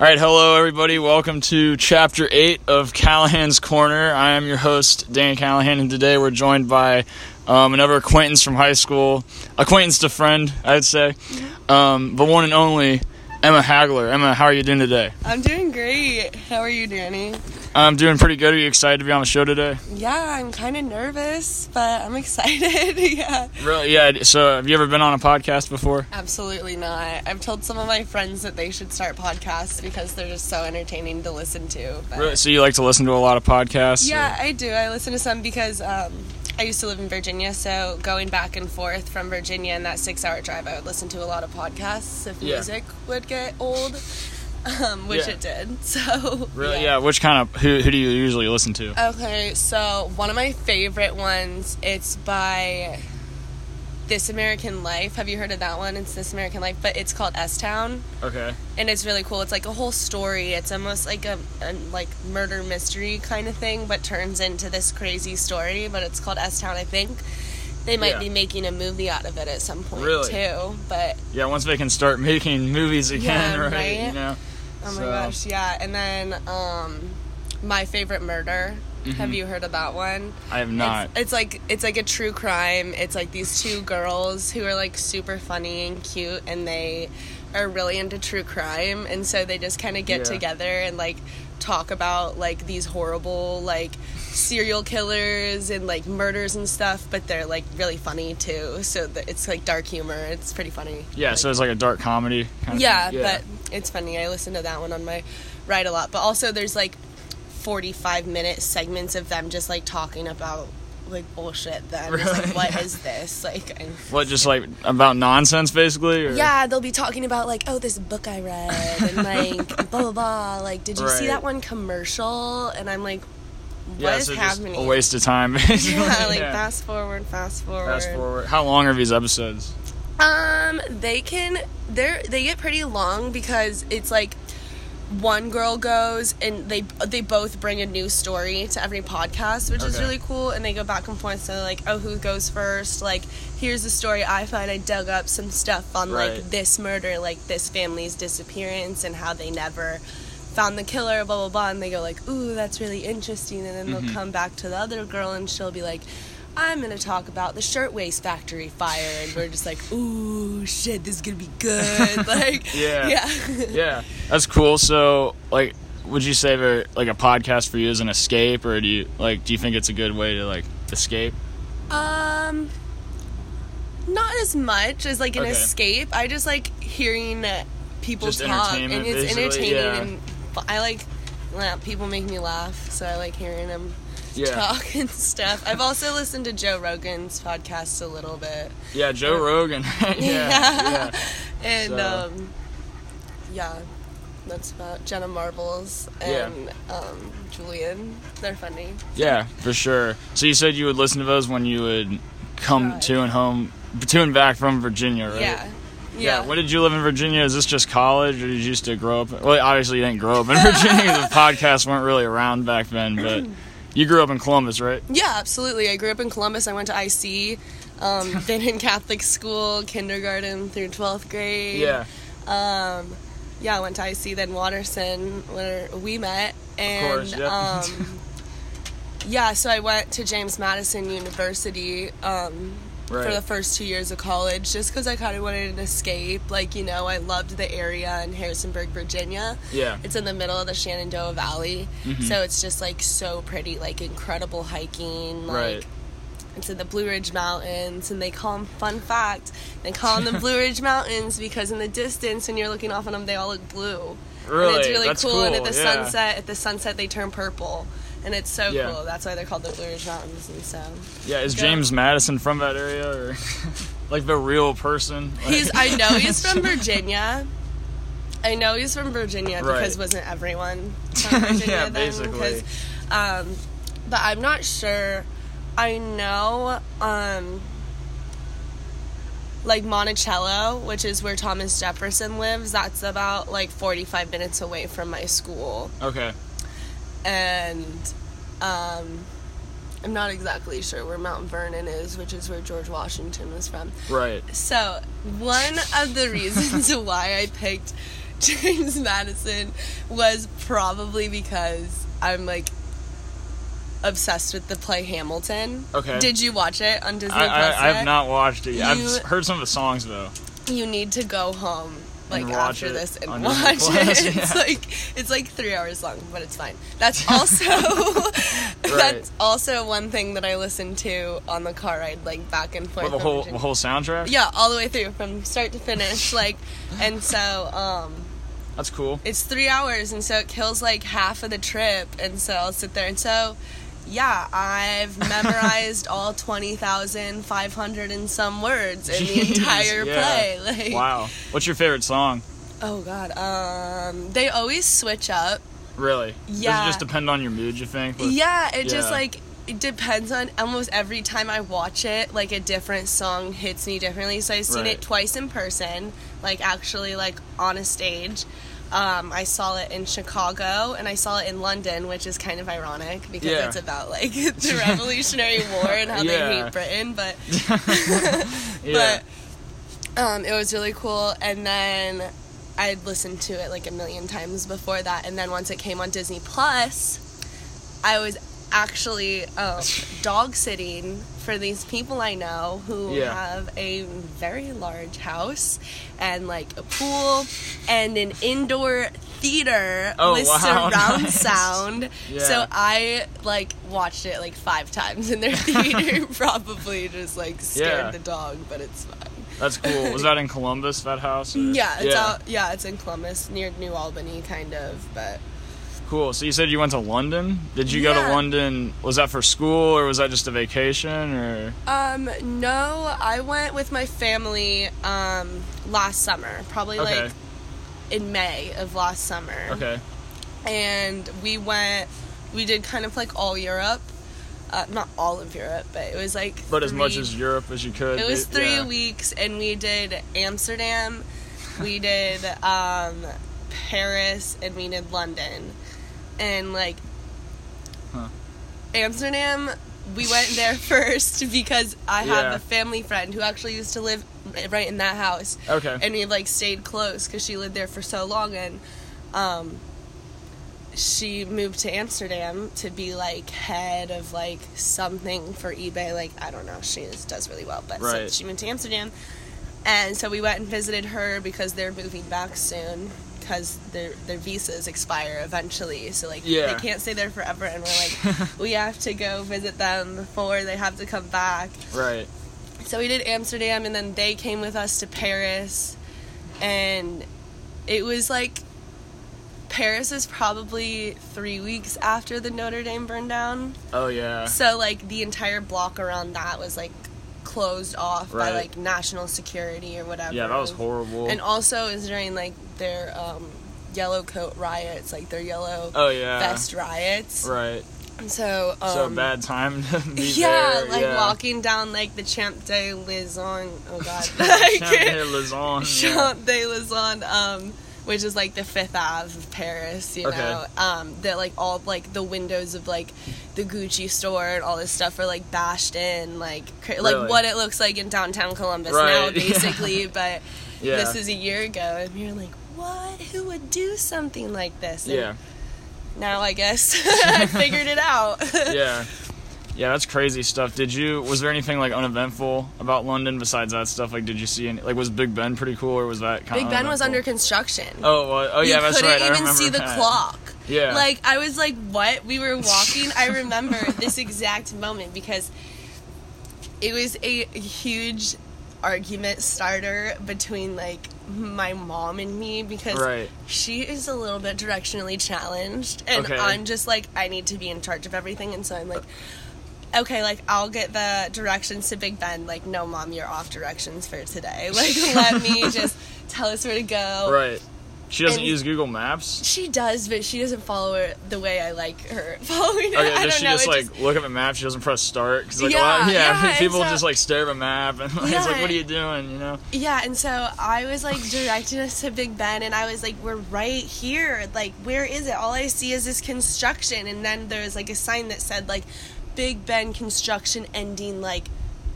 All right, hello everybody. Welcome to Chapter Eight of Callahan's Corner. I am your host, Dan Callahan, and today we're joined by um, another acquaintance from high school, acquaintance to friend, I'd say, um, but one and only Emma Hagler. Emma, how are you doing today? I'm doing great. How are you, Danny? I'm doing pretty good. Are you excited to be on the show today? Yeah, I'm kind of nervous, but I'm excited. yeah. Really? Yeah. So, have you ever been on a podcast before? Absolutely not. I've told some of my friends that they should start podcasts because they're just so entertaining to listen to. But Really? So, you like to listen to a lot of podcasts? yeah, I do. I listen to some because um, I used to live in Virginia, so going back and forth from Virginia in that six-hour drive, I would listen to a lot of podcasts if Yeah. music would get old, um, which Yeah. it did. So Really? Yeah. Which kind of who, who do you usually listen to? Okay, so one of my favorite ones, it's by This American Life. Have you heard of that one? It's This American Life, but it's called S Town, Okay. and it's really cool. It's like a whole story. It's almost like a, a like murder mystery kind of thing, but turns into this crazy story. But it's called S Town. I think they might Yeah. be making a movie out of it at some point Really? too. But Yeah. Once they can start making movies again, Yeah, right? right? You know. Oh my So- gosh, yeah. And then um, my favorite murder. Have you heard of that one? I have not. It's, it's like it's like a true crime. It's like these two girls who are like super funny and cute, and they are really into true crime, and so they just kind of get Yeah. together and like talk about like these horrible like serial killers and like murders and stuff, but they're like really funny too. So th- it's like dark humor. It's pretty funny. Yeah, Like- so it's like a dark comedy kind of yeah, thing. but it's funny. I listen to that one on my ride a lot. But also, there's like 45 minute segments of them just like talking about like bullshit. Then Really? like, what Yeah. is this? Like, and, what just like about nonsense basically or? yeah, they'll be talking about like, oh, this book I read, and like blah blah blah. Like, did you see that one commercial? And I'm like, what yeah, is so happening? a waste of time basically. yeah, like yeah. fast forward, fast forward. Fast forward. How long are these episodes? Um, they can they're they get pretty long because it's like one girl goes and they they both bring a new story to every podcast, which is really cool. And they go back and forth. So like, oh, who goes first? Like, here's the story I find. I dug up some stuff on Right. like this murder, like this family's disappearance, and how they never found the killer. Blah blah blah. And they go like, ooh, that's really interesting. And then Mm-hmm. they'll come back to the other girl, and she'll be like. I'm gonna talk about the shirtwaist factory fire, and we're just like, ooh, shit, this is gonna be good. Like, Yeah. yeah. Yeah, that's cool. So, like, would you say that like a podcast for you is an escape, or do you like do you think it's a good way to like escape? Um, not as much as like an Okay. escape. I just like hearing people Just talk, and it's entertaining, yeah. and I like people make me laugh, so I like hearing them Yeah. talk and stuff. I've also listened to Joe Rogan's podcast a little bit, Yeah, Joe Rogan. yeah, yeah. and So- um, yeah. That's about Jenna Marbles and um, Julian. They're funny. Yeah, for sure. So you said you would listen to those when you would come Right. to and home, to and back from Virginia, right? Yeah. Yeah. When did you live in Virginia? Is this just college, or did you used to grow up? Well, obviously you didn't grow up in Virginia the podcasts weren't really around back then. But you grew up in Columbus, right? Yeah, absolutely. I grew up in Columbus. I went to IC. Um, been in Catholic school, kindergarten through 12th grade. Yeah. Um, yeah, I went to IC, then Watterson, where we met. And, course, yep. um, yeah, so I went to James Madison University um, for the first two years of college just because I kind of wanted an escape. Like, you know, I loved the area in Harrisonburg, Virginia. Yeah. It's in the middle of the Shenandoah Valley, Mm-hmm. so it's just like so pretty, like incredible hiking. Like, Right. It's in the Blue Ridge Mountains, and they call them. Fun fact: they call them the Blue Ridge Mountains because in the distance, when you're looking off on them, they all look blue. Really? and it's really That's cool. And at the yeah. sunset, at the sunset, they turn purple, and it's so Yeah. cool. That's why they're called the Blue Ridge Mountains. And so Yeah. Is Go. James Madison from that area, or like the real person? Like- he's. I know he's from Virginia. I know he's from Virginia Right. because wasn't everyone from Virginia Yeah, then? basically. Because, um, but I'm not sure. I know, um, like Monticello, which is where Thomas Jefferson lives. That's about like 45 minutes away from my school, okay. And um, I'm not exactly sure where Mount Vernon is, which is where George Washington was from. Right. So, one of the reasons why I picked James Madison was probably because I'm like obsessed with the play Hamilton. Okay. Did you watch it on Disney I, Plus? I, I've not watched it. yet. You- I've heard some of the songs though. You need to go home like after this and watch it. It's yeah. like it's like three hours long, but it's fine. That's also that's also one thing that I listen to on the car ride, like back and forth. The whole the whole soundtrack. yeah, all the way through from start to finish. Like, and so um, That's cool. it's three hours, and so it kills like half of the trip. And so I'll sit there, and so yeah, I've memorized all twenty thousand five hundred and some words in the entire yeah. play. Like, Wow. What's your favorite song? Oh God. Um, they always switch up. Really? Does Yeah. it just depend on your mood, you think? Yeah, it just like it depends on almost every time I watch it. Like a different song hits me differently. So I've seen Right. it twice in person, like actually like on a stage. Um, I saw it in Chicago and I saw it in London, which is kind of ironic because Yeah. it's about like the Revolutionary War and how they hate Britain. But Yeah. but um, it was really cool. And then I'd listened to it like a million times before that. And then once it came on Disney Plus, I was actually um, dog sitting for these people I know who Yeah. have a very large house and like a pool and an indoor theater Oh, with wow, surround nice. sound. Yeah. So I like watched it like five times in their theater, probably just like scared Yeah. the dog, but it's fine. That's cool. Was that in Columbus, that house? or- Yeah, it's yeah. out. Yeah, it's in Columbus, near New Albany, kind of. But Cool. So you said you went to London. Did you go to London? Was that for school or was that just a vacation or? um, no, I went with my family um last summer, probably Okay. like in May of last summer. Okay. And we went. We did kind of like all Europe. Uh, not all of Europe, but it was like. But as much three- as Europe as you could. It was three yeah. weeks, and we did Amsterdam, we did um, Paris, and we did London. And like Huh. Amsterdam, we went there first because I have Yeah. a family friend who actually used to live right in that house, Okay. and we like stayed close because she lived there for so long, and um, she moved to Amsterdam to be like head of like something for eBay. Like I don't know, she is, does really well, but so she moved to Amsterdam, and so we went and visited her because they're moving back soon because their their visas expire eventually. So like Yeah. they can't stay there forever, and we're like we have to go visit them before they have to come back. right. So we did Amsterdam, and then they came with us to Paris, and it was like Paris is probably three weeks after the Notre Dame burned down. Oh yeah. So like the entire block around that was like closed off by like national security or whatever. Yeah, that was horrible. And also was during like their um, yellow coat riots, like their yellow oh yeah. vest riots. Right. So um, so bad time to be yeah, there. like yeah. walking down like the Champ de Lison. Oh God, Champs-Élysées, yeah. Champ de Lison, um, which is like the Fifth Ave of Paris. You Okay. know, um, that like all like the windows of like the Gucci store and all this stuff are like bashed in, like cra- like what it looks like in downtown Columbus Right, now, yeah. basically. But Yeah. this is a year ago, and you're like, what? Who would do something like this? And Yeah. Now I guess I figured it out. yeah. Yeah, that's crazy stuff. Did you? Was there anything like uneventful about London besides that stuff? Like, did you see any? Like, was Big Ben pretty cool, or was that kind Big Ben was under construction. Oh, well, oh yeah, you that's couldn't even see the that. clock. Yeah. Like I was like, what? We were walking. I remember this exact moment because it was a huge argument starter between like my mom and me because Right. she is a little bit directionally challenged and Okay. I'm just like I need to be in charge of everything and so I'm like okay like I'll get the directions to Big Ben like no mom you're off directions for today like let me just tell us where to go Right. She doesn't And- use Google Maps. she does, but she doesn't follow it the way I like her following it. Okay, I does she know. just like look at a map? She doesn't press start because like a Yeah, yeah, yeah, people so- just like stare at a map and like, it's like, what are you doing? You know? yeah, and so I was like directing us to Big Ben, and I was like, "We're right here. Like, where is it? All I see is this construction." And then there was like a sign that said like, "Big Ben construction ending like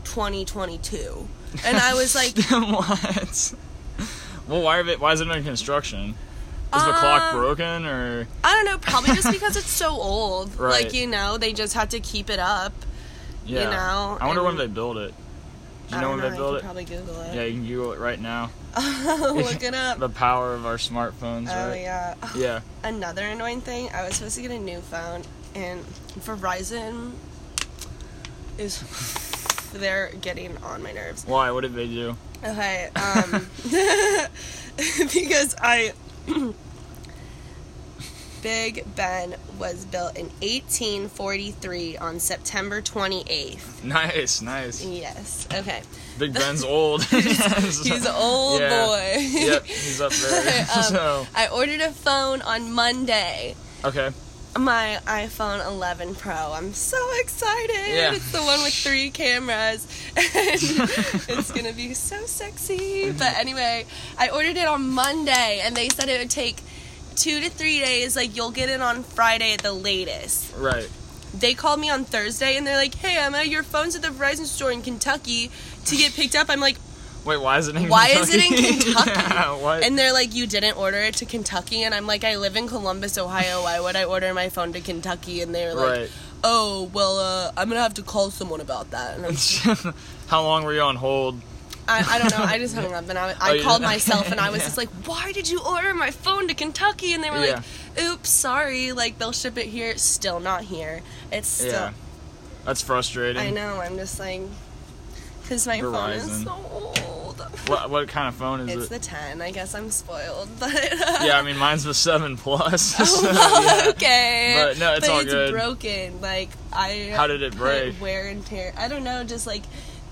2022," and I was like, what? Well, why it? Why is it under construction? Is the clock Um, broken or? I don't know, probably just because it's so old. Right. Like, you know, they just had to keep it up. Yeah. You know, I wonder when they built it. Do you I know when know, they built it? probably Google it. Yeah, you can Google it right now. Look it up. The power of our smartphones, Oh right? yeah. Yeah. Another annoying thing, I was supposed to get a new phone, and Verizon is they're getting on my nerves. Why? What did they do? Okay, um, because I Big Ben was built in 1843 on September 28th. Nice, nice. Yes. Okay. Big Ben's old. He's an old Yeah. boy. yep, he's up there. Um, so, I ordered a phone on Monday. okay. My iPhone 11 Pro. I'm so excited. Yeah. It's the one with three cameras. And it's going to be so sexy. Mm-hmm. But anyway, I ordered it on Monday and they said it would take 2 to 3 days like you'll get it on Friday at the latest. Right. They called me on Thursday and they're like, "Hey, Emma, your phone's at the Verizon store in Kentucky to get picked up." I'm like, Wait, why is it in Why is it in Kentucky? Kentucky? yeah, and they're like, "You didn't order it to Kentucky." And I'm like, "I live in Columbus, Ohio. Why would I order my phone to Kentucky?" And they're like, right. oh well uh, i'm gonna have to call someone about that How long were you on hold? I, I don't know i just hung up and i, I Oh, called did? myself and i was Yeah. just like why did you order my phone to kentucky and they were Yeah. like oops sorry like they'll ship it here It's still not here it's still Yeah. That's frustrating. i know i'm just like because my phone is so old What what kind of phone is it's it? It's the 10 i guess i'm spoiled but yeah, I mean mine's the seven plus. Oh, so, yeah. okay But, no, it's but all it's good. broken like i How did it break? wear and tear i don't know just like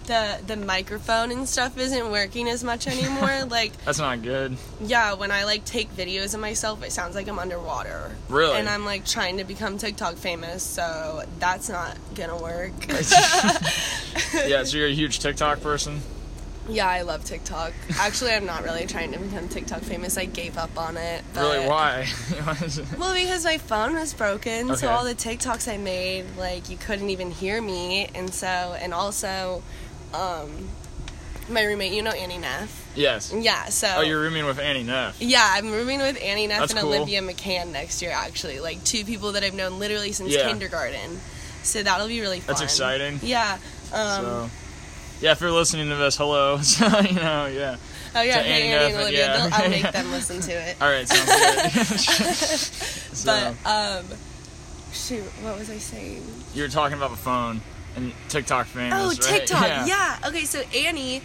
the the microphone and stuff isn't working as much anymore like That's not good. yeah when i like take videos of myself it sounds like i'm underwater Really? and i'm like trying to become tiktok famous so that's not gonna work yeah, so you're a huge TikTok person? yeah i love tiktok actually i'm not really trying to become tiktok famous i gave up on it Really? Why? Well, because my phone was broken, so all the TikToks I made, like you couldn't even hear me, and so and also, um, my roommate, you know Annie Neff, yes. yeah. So Oh, you're rooming with Annie Neff. yeah, I'm rooming with Annie Neff That's and cool. Olivia McCann next year. Actually, like two people that I've known literally since Yeah. kindergarten. So that'll be really fun. That's exciting. Yeah. Um, so, yeah, if you're listening to this, hello. So, you know, yeah. oh yeah, to hey Annie Annie and- Olivia. yeah. I'll make them listen to it. All right, sounds good. so, But um, shoot, what was I saying? you were talking about the phone and TikTok famous, Oh, right? TikTok. Yeah. Okay, so Annie,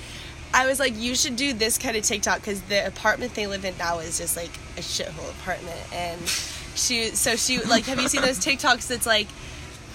I was like, you should do this kind of TikTok because the apartment they live in now is just like a shithole apartment. And she, so she, like, have you seen those TikToks that's like,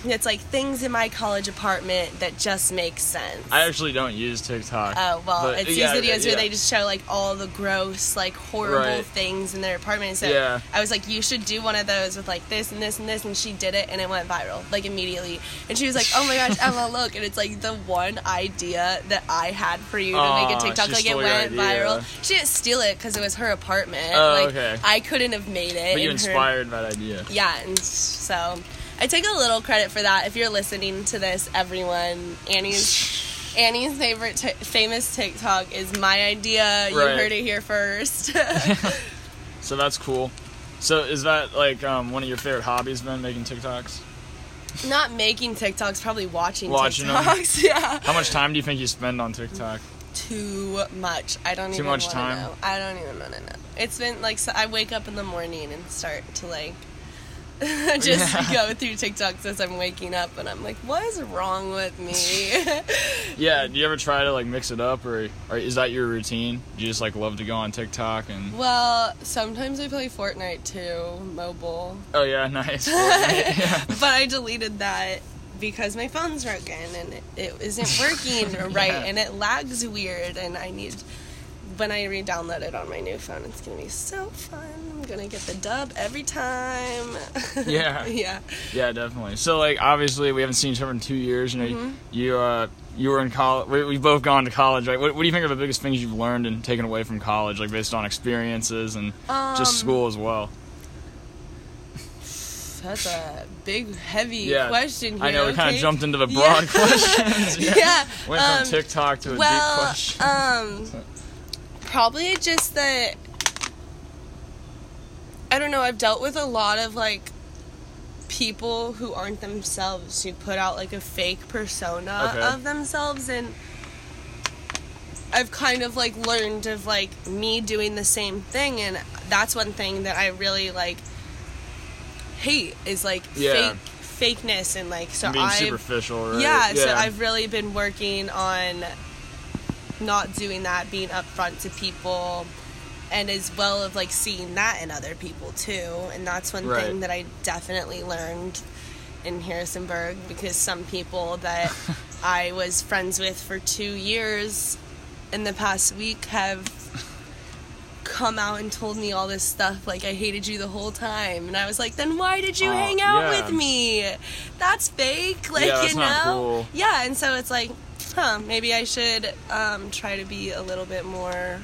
it's like things in my college apartment that just make sense. I actually don't use TikTok. Oh well, but- it's yeah, these videos yeah. where they just show like all the gross, like horrible Right. things in their apartment. So Yeah. I was like, you should do one of those with like this and this and this, and she did it, and it went viral like immediately. And she was like, "Oh my gosh, Emma, look!" And it's like the one idea that I had for you to Aw, make a TikTok, like it went viral. She didn't steal it because it was her apartment. Oh, like okay. I couldn't have made it. but you in her- inspired that idea. yeah, and so I take a little credit for that. If you're listening to this, everyone, Annie's Annie's favorite t- famous TikTok is my idea. You Right. heard it here first. So that's cool. So is that like um, one of your favorite hobbies, then, making TikToks? Not making TikToks, probably watching, Watching. TikToks. Yeah, How much time do you think you spend on TikTok? too much. I don't Too even much time? Know. I don't even want to know. It's been like so I wake up in the morning and start to like. just Yeah. go through TikToks as I'm waking up, and I'm like, "What is wrong with me?" Yeah, do you ever try to like mix it up, or, or is that your routine? Do you just like love to go on TikTok and? Well, sometimes I play Fortnite too, mobile. Oh yeah, nice. yeah. But I deleted that because my phone's broken and it, it isn't working right and it lags weird and I need when I re-download it on my new phone it's gonna be so fun. I'm gonna get the dub every time. Yeah. yeah. Yeah, definitely. So like obviously we haven't seen each other in two years. You know, Mm-hmm. you uh you were in college. We, we've both gone to college, right? What, what do you think are the biggest things you've learned and taken away from college, like based on experiences and Um, just school as well? That's a big, heavy Yeah, question here. I know we kind of jumped into the Yeah. broad questions. yeah. Went um, from TikTok to a deep well, question. um, probably just that I don't know, I've dealt with a lot of like people who aren't themselves who put out like a fake persona Okay. of themselves and I've kind of like learned of like me doing the same thing and that's one thing that I really like hate is like Yeah. fake fakeness and like so being I superficial, right? yeah, so I've really been working on not doing that, being upfront to people, and as well of like seeing that in other people too. And that's one Right. thing that I definitely learned in Harrisonburg because some people that I was friends with for two years in the past week have come out and told me all this stuff like I hated you the whole time and I was like then why did you Oh, hang out yeah. with me that's fake like Yeah, you know cool. yeah and so it's like huh maybe I should um, try to be a little bit more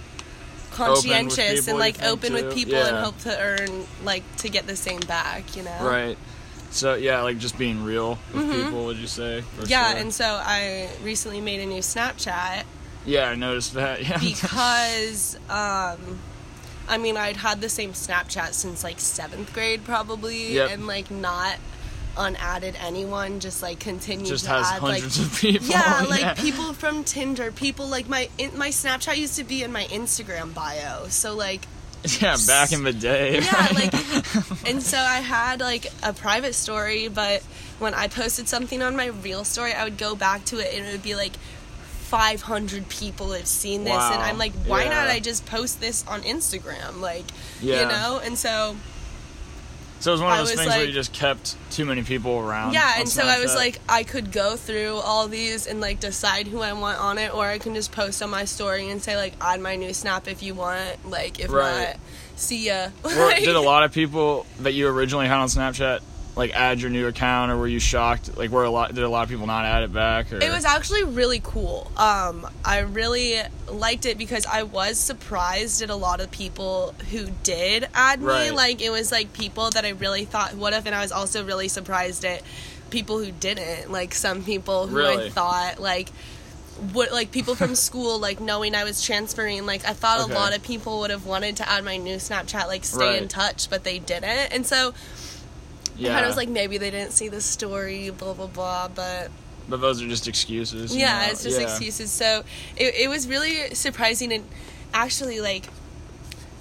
conscientious people, and like open with people and hope to earn like to get the same back you know Right. So yeah, like just being real with people. Would you say? Mm-hmm. yeah sure. and so I recently made a new Snapchat yeah, I noticed that. Yeah. because um I mean I'd had the same Snapchat since like seventh grade probably Yep. and like not unadded anyone just like continued just to has add like hundreds of people. yeah like people from Tinder people like my in, my Snapchat used to be in my Instagram bio so like yeah, back in the day. yeah right? like and so I had like a private story but when I posted something on my real story I would go back to it and it would be like 500 people have seen this and I'm like why Yeah. not I just post this on Instagram like Yeah. you know and so so it was one of those things where you just kept too many people around. yeah and so I was Snapchat. like I could go through all these and like decide who I want on it or I can just post on my story and say like add my new snap if you want like if Right. not see ya Like- did a lot of people that you originally had on Snapchat like add your new account, or were you shocked? Like, were a lot did a lot of people not add it back? Or It was actually really cool. Um, I really liked it because I was surprised at a lot of people who did add me. Right. Like it was like people that I really thought would have, and I was also really surprised at people who didn't. Like some people who I thought like what like people from school like knowing I was transferring like I thought Okay. a lot of people would have wanted to add my new Snapchat like stay in touch but they didn't and so yeah. I kind of was like maybe they didn't see the story blah blah blah but but those are just excuses. yeah, know? it's just Yeah. excuses. So it, it was really surprising and actually like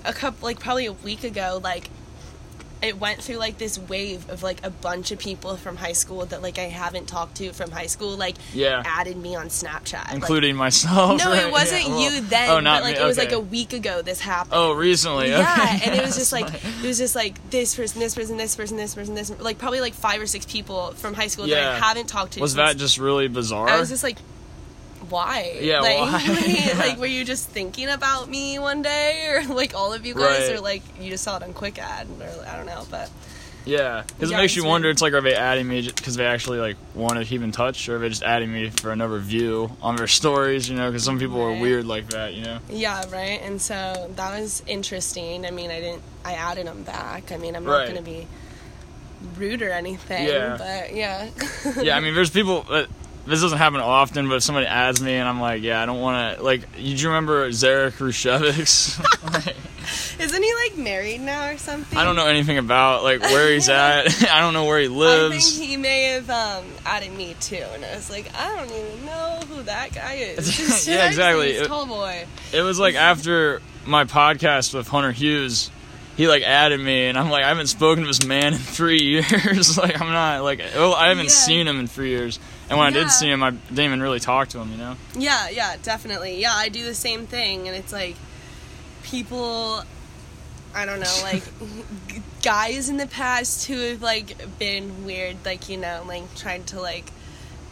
a couple like probably a week ago like it went through like this wave of like a bunch of people from high school that like I haven't talked to from high school like Yeah. added me on Snapchat. Like, including myself. no, right? it wasn't Yeah, well- you then, Oh, not but like me. it was like a week ago this happened. Oh, recently. Yeah, okay. and it was just like it was just like this person, this person, this person, this person, this like probably like five or six people from high school that I haven't talked to. was that just really bizarre? I was just like, why? Yeah, like, why? like, were you just thinking about me one day, or like all of you guys, Right. or like you just saw it on Quick Add, or I don't know, but yeah, because Yeah, it makes you wonder. It's like, are they adding me because they actually like want to keep in touch, or are they just adding me for another view on their stories? You know, because some people are weird like that. You know. yeah, right. And so that was interesting. I mean, I didn't, I added them back. I mean, I'm not gonna be rude or anything, Yeah. but yeah, yeah, I mean, there's people that this doesn't happen often, but if somebody adds me and I'm like, yeah, I don't want to. Like, do you remember Zarek Rushevics? Like, isn't he like married now or something? I don't know anything about like where he's at. I don't know where he lives. I think he may have um, added me too, and I was like, I don't even know who that guy is. Yeah, exactly. It- tall boy. It was like after my podcast with Hunter Hughes, he like added me, and I'm like, I haven't spoken to this man in three years. like, I'm not like, well, I haven't Yeah. seen him in three years. And when I did see him, I didn't even really talk to him. You know? Yeah, yeah, definitely. Yeah, I do the same thing, and it's like people. I don't know, like guys in the past who have like been weird, like you know, like trying to like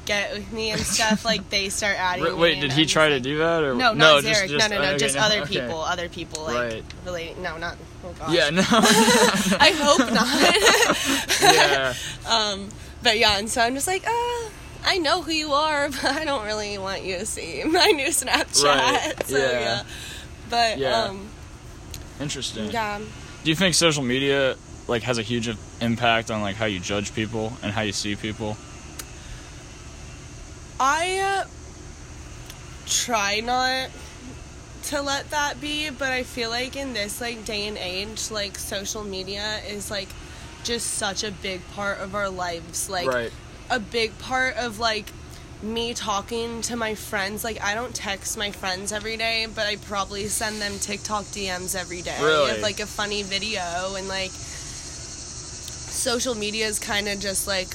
get with me and stuff. Like they start adding. Wait, me wait, and did I'm he try to do that or No, not just- Zarek. just- no, no, no, okay, just no, other okay. people. Other people, like Right. relating. No, not. Oh gosh. Yeah, no. I hope not. yeah, Um, but yeah, and so I'm just like, uh, I know who you are, but I don't really want you to see my new Snapchat. Right, So yeah. yeah. But Yeah. um, interesting. yeah. Do you think social media like has a huge impact on like how you judge people and how you see people? I uh, try not to let that be, but I feel like in this like day and age, like social media is like just such a big part of our lives. Like right. A big part of like me talking to my friends. Like I don't text my friends every day, but I probably send them TikTok DMs every day Really? of like a funny video and like social media is kind of just like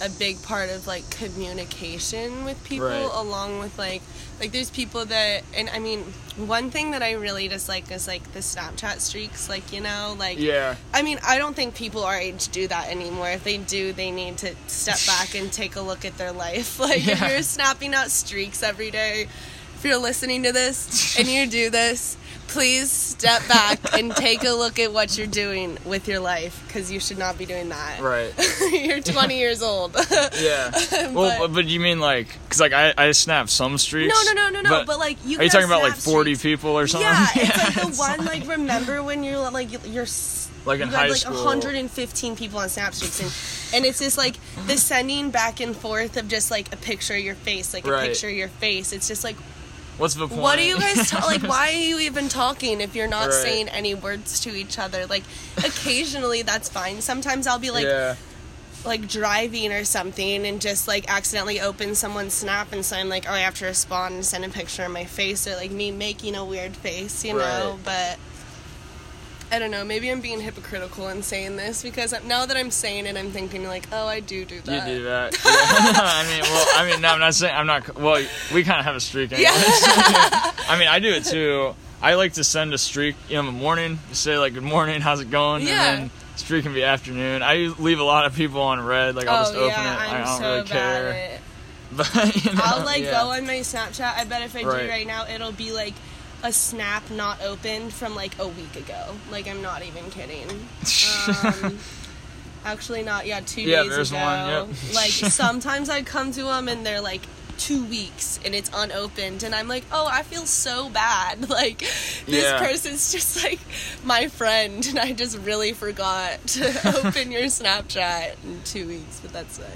a big part of like communication with people Right. along with like like there's people that and I mean one thing that I really dislike is like the Snapchat streaks like you know like Yeah. I mean, I don't think people our age do that anymore. If they do, they need to step back and take a look at their life. Like, if you're snapping out streaks every day, if you're listening to this and you do this, please step back and take a look at what you're doing with your life because you should not be doing that. Right. you're 20 years old. Yeah. well, But- but, but you mean like, cause like I I snap some streaks. No, no, no, no, no. But, like, you. are you talking about like forty streaks. people or something? Yeah, it's like the it's one. Like, remember when you're like you're Like in you high had like school. 115 people on Snapstreaks, and and it's just like the sending back and forth of just like a picture of your face, like a picture of your face. It's just like, What's the point? what are you guys ta- like? Why are you even talking if you're not Right. saying any words to each other? Like, occasionally that's fine. Sometimes I'll be like yeah. like driving or something and just like accidentally open someone's snap and so I'm like, oh, I have to respond and send a picture of my face or like me making a weird face, you know? But I don't know. Maybe I'm being hypocritical in saying this because now that I'm saying it, I'm thinking like, oh, I do do that. You do that. Yeah. I mean, well, I mean, no, I'm not saying I'm not. Well, we kind of have a streak. Anyways. I mean, I do it too. I like to send a streak, you know, in the morning. Say like, "Good morning, how's it going?" Yeah. And then streak can be afternoon. I leave a lot of people on red. Like I'll oh just open yeah, it. I'm I don't so really bad care. at it. But you know, I'll like yeah. go on my Snapchat. I bet if I Right. do right now, it'll be like a snap not opened from like a week ago. Like I'm not even kidding. Um, actually, not. Yeah, two Yeah, days there's ago. one, yep. Like sometimes I come to them and they're like two weeks and it's unopened and I'm like, oh, I feel so bad. Like this Yeah. person's just like my friend and I just really forgot to open your Snapchat in two weeks, but that's fine.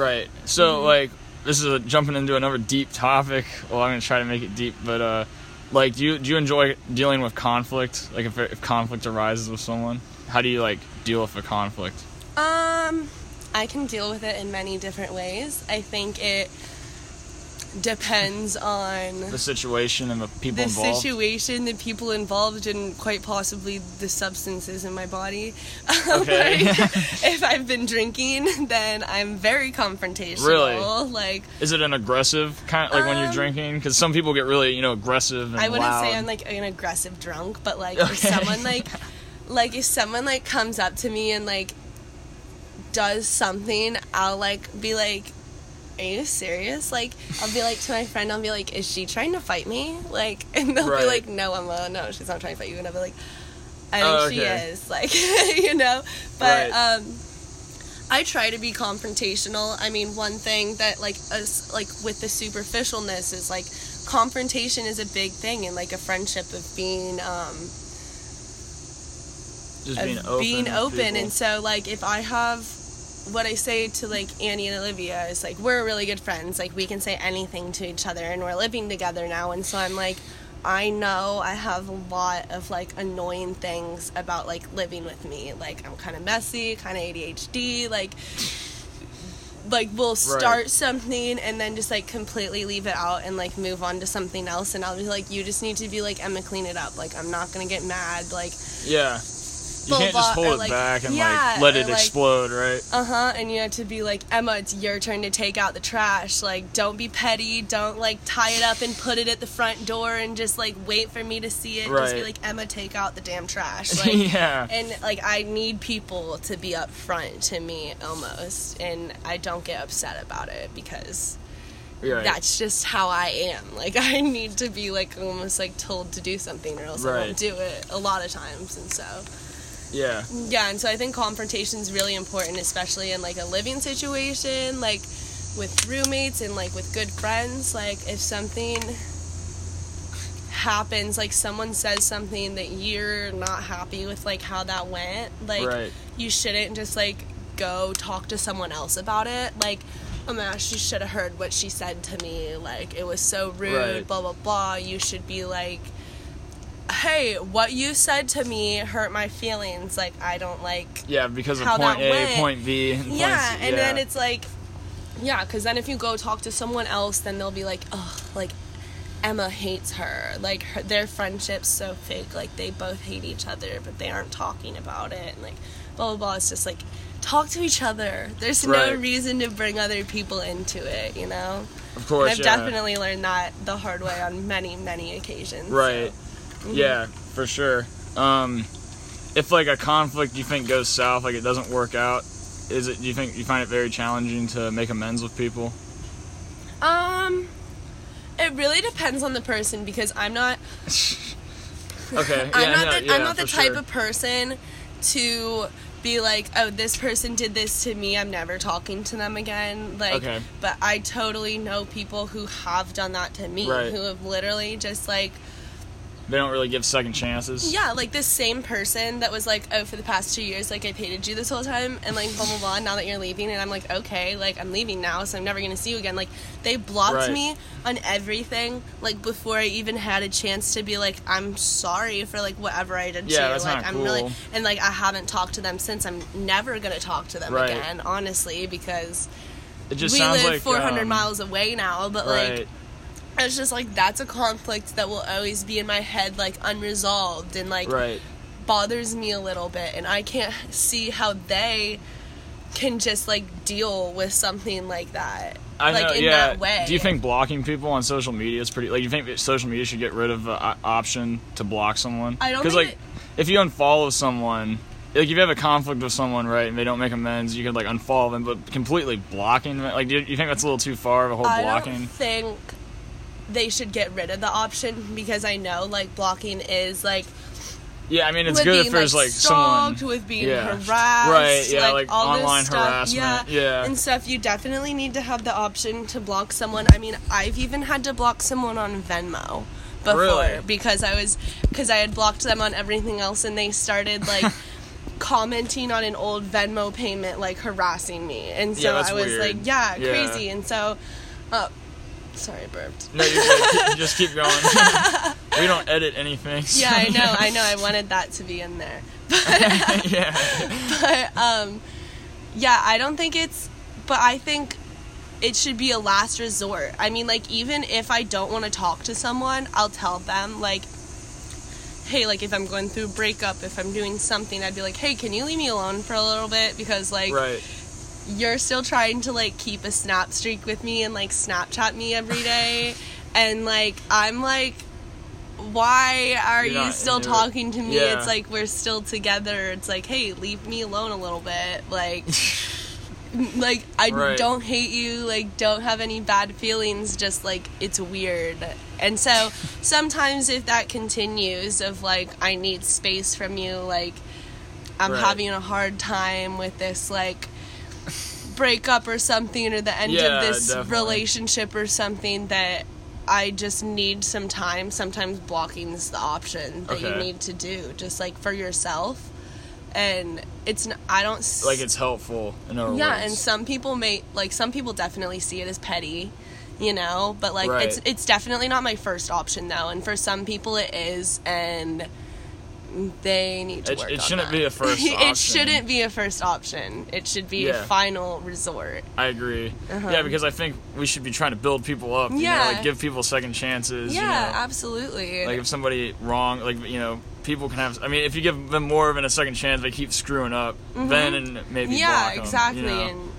Right. So Mm-hmm. like this is a, jumping into another deep topic. Well, I'm gonna try to make it deep, but uh, like, do you do you enjoy dealing with conflict? Like, if if conflict arises with someone, how do you like deal with a conflict? Um, I can deal with it in many different ways. I think it depends on The situation and the people the involved. situation, the people involved, and quite possibly the substances in my body. Okay. Like, if I've been drinking, then I'm very confrontational. Really? Like, Is it an aggressive kind, like when you're Um, drinking? Because some people get really, you know, aggressive and I wouldn't loud. say I'm like an aggressive drunk, but like if someone like like if someone like comes up to me and like does something, I'll like be like are you serious? Like, I'll be like to my friend, I'll be like, is she trying to fight me? Like, and they'll Right. be like, no, Emma, no, she's not trying to fight you. And I'll be like, I think Oh, she is. Like, you know? But, Right. um, I try to be confrontational. I mean, one thing that like us like with the superficialness is like confrontation is a big thing in like a friendship of being um just being open. being open. and so like if I have what I say to like Annie and Olivia is like we're really good friends. Like we can say anything to each other and we're living together now. And so I'm like I know I have a lot of like annoying things about like living with me. Like I'm kind of messy kind of ADHD like like we'll start something and then just like completely leave it out and like move on to something else. And I'll be like you just need to be like Emma clean it up. Like I'm not gonna get mad. Like yeah, you can't just hold it like- back and yeah, like let it like- explode, right? Uh huh. And you have to be like, Emma, it's your turn to take out the trash. Like, don't be petty. Don't like tie it up and put it at the front door and just like wait for me to see it. Just be like, Emma, take out the damn trash. Like, yeah. and like I need people to be up front to me almost, and I don't get upset about it because Right. that's just how I am. Like I need to be like almost like told to do something or else I won't do it a lot of times, and so. Yeah. Yeah, and so I think confrontation is really important, especially in like a living situation, like with roommates and like with good friends. Like if something happens, like someone says something that you're not happy with, like how that went, like Right. you shouldn't just like go talk to someone else about it. Like oh my gosh, you should have heard what she said to me. Like, it was so rude, Right. blah, blah, blah. You should be like, hey, what you said to me hurt my feelings. Like, I don't like. Yeah, because of point A, went. point B. And Yeah, and yeah. then it's like, yeah, because then if you go talk to someone else, then they'll be like, oh, like, Emma hates her. Like, her, their friendship's so fake. Like, they both hate each other, but they aren't talking about it. And, like, blah, blah, blah. It's just like, talk to each other. There's no reason to bring other people into it, you know? of course, And I've yeah. definitely learned that the hard way on many, many occasions. Right. so. Yeah, for sure. Um, if like a conflict you think goes south, like it doesn't work out, is it? Do you think you find it very challenging to make amends with people? Um, it really depends on the person because I'm not Okay. Yeah, I'm not no, the yeah, I'm not the type sure. of person to be like, oh, this person did this to me. I'm never talking to them again. Like, Okay. but I totally know people who have done that to me, Right. who have literally just like, They don't really give second chances. yeah, like this same person that was like, oh, for the past two years, like I hated you this whole time, and like blah blah blah. Now that you're leaving, and I'm like, okay, like I'm leaving now, so I'm never gonna see you again. Like they blocked Right. me on everything, like before I even had a chance to be like, I'm sorry for like whatever I did Yeah, to you. like I'm really cool. and like I haven't talked to them since. I'm never gonna talk to them Right. again, honestly, because It just we live like 400 um, miles away now. But Right. like, it's just like that's a conflict that will always be in my head, like unresolved, and like right. bothers me a little bit and I can't see how they can just like deal with something like that. I like know. in yeah. that way. Do you think blocking people on social media is pretty? Like, you think social media should get rid of the uh, option to block someone? I don't Because like, if you unfollow someone. Like if you have a conflict with someone, right, and they don't make amends, you could like unfollow them, but completely blocking, them- like, do you, you think that's a little too far of a whole I blocking? don't think they should get rid of the option because I know like blocking is like Yeah, I mean it's good if there's like, stalked, someone. with being yeah. harassed, Right, yeah, like all this online stuff. harassment, yeah. and stuff. You definitely need to have the option to block someone. I mean, I've even had to block someone on Venmo before Really? because I was because I had blocked them on everything else, and they started like. commenting on an old Venmo payment like harassing me and so Yeah, I was weird. like yeah, Yeah. crazy and so uh sorry I burped No, you're good. Just keep going. we don't edit anything. so- yeah I know I know I wanted that to be in there yeah. but um yeah i don't think it's but i think it should be a last resort i mean like even if i don't want to talk to someone i'll tell them like hey like if i'm going through a breakup if i'm doing something i'd be like hey can you leave me alone for a little bit because like Right. You're still trying to like keep a snap streak with me and like snapchat me every day and like i'm like why are You're you still into it. talking to me Yeah. it's like we're still together it's like hey leave me alone a little bit like like i Right. don't hate you like don't have any bad feelings just like it's weird and so sometimes if that continues of like i need space from you like i'm Right. having a hard time with this like breakup or something or the end Yeah, of this definitely. relationship or something that I just need some time. Sometimes blocking is the option that you need to do, just like for yourself. And it's n- I don't s- Like it's helpful in other yeah, words. and some people may like some people definitely see it as petty, you know. But like Right. it's it's definitely not my first option though, and for some people it is, and they need to It- work. it shouldn't that. be a first it shouldn't be a first option. It should be a final resort. I agree. Uh-huh. Yeah, because I think we should be trying to build people up. You Yeah. know, like give people second chances. Yeah, you know. absolutely. Like if somebody wrong, like you know, people can have. I mean, if you give them more of a second chance, they keep screwing up. Then and maybe Mm-hmm. yeah, exactly. you know? And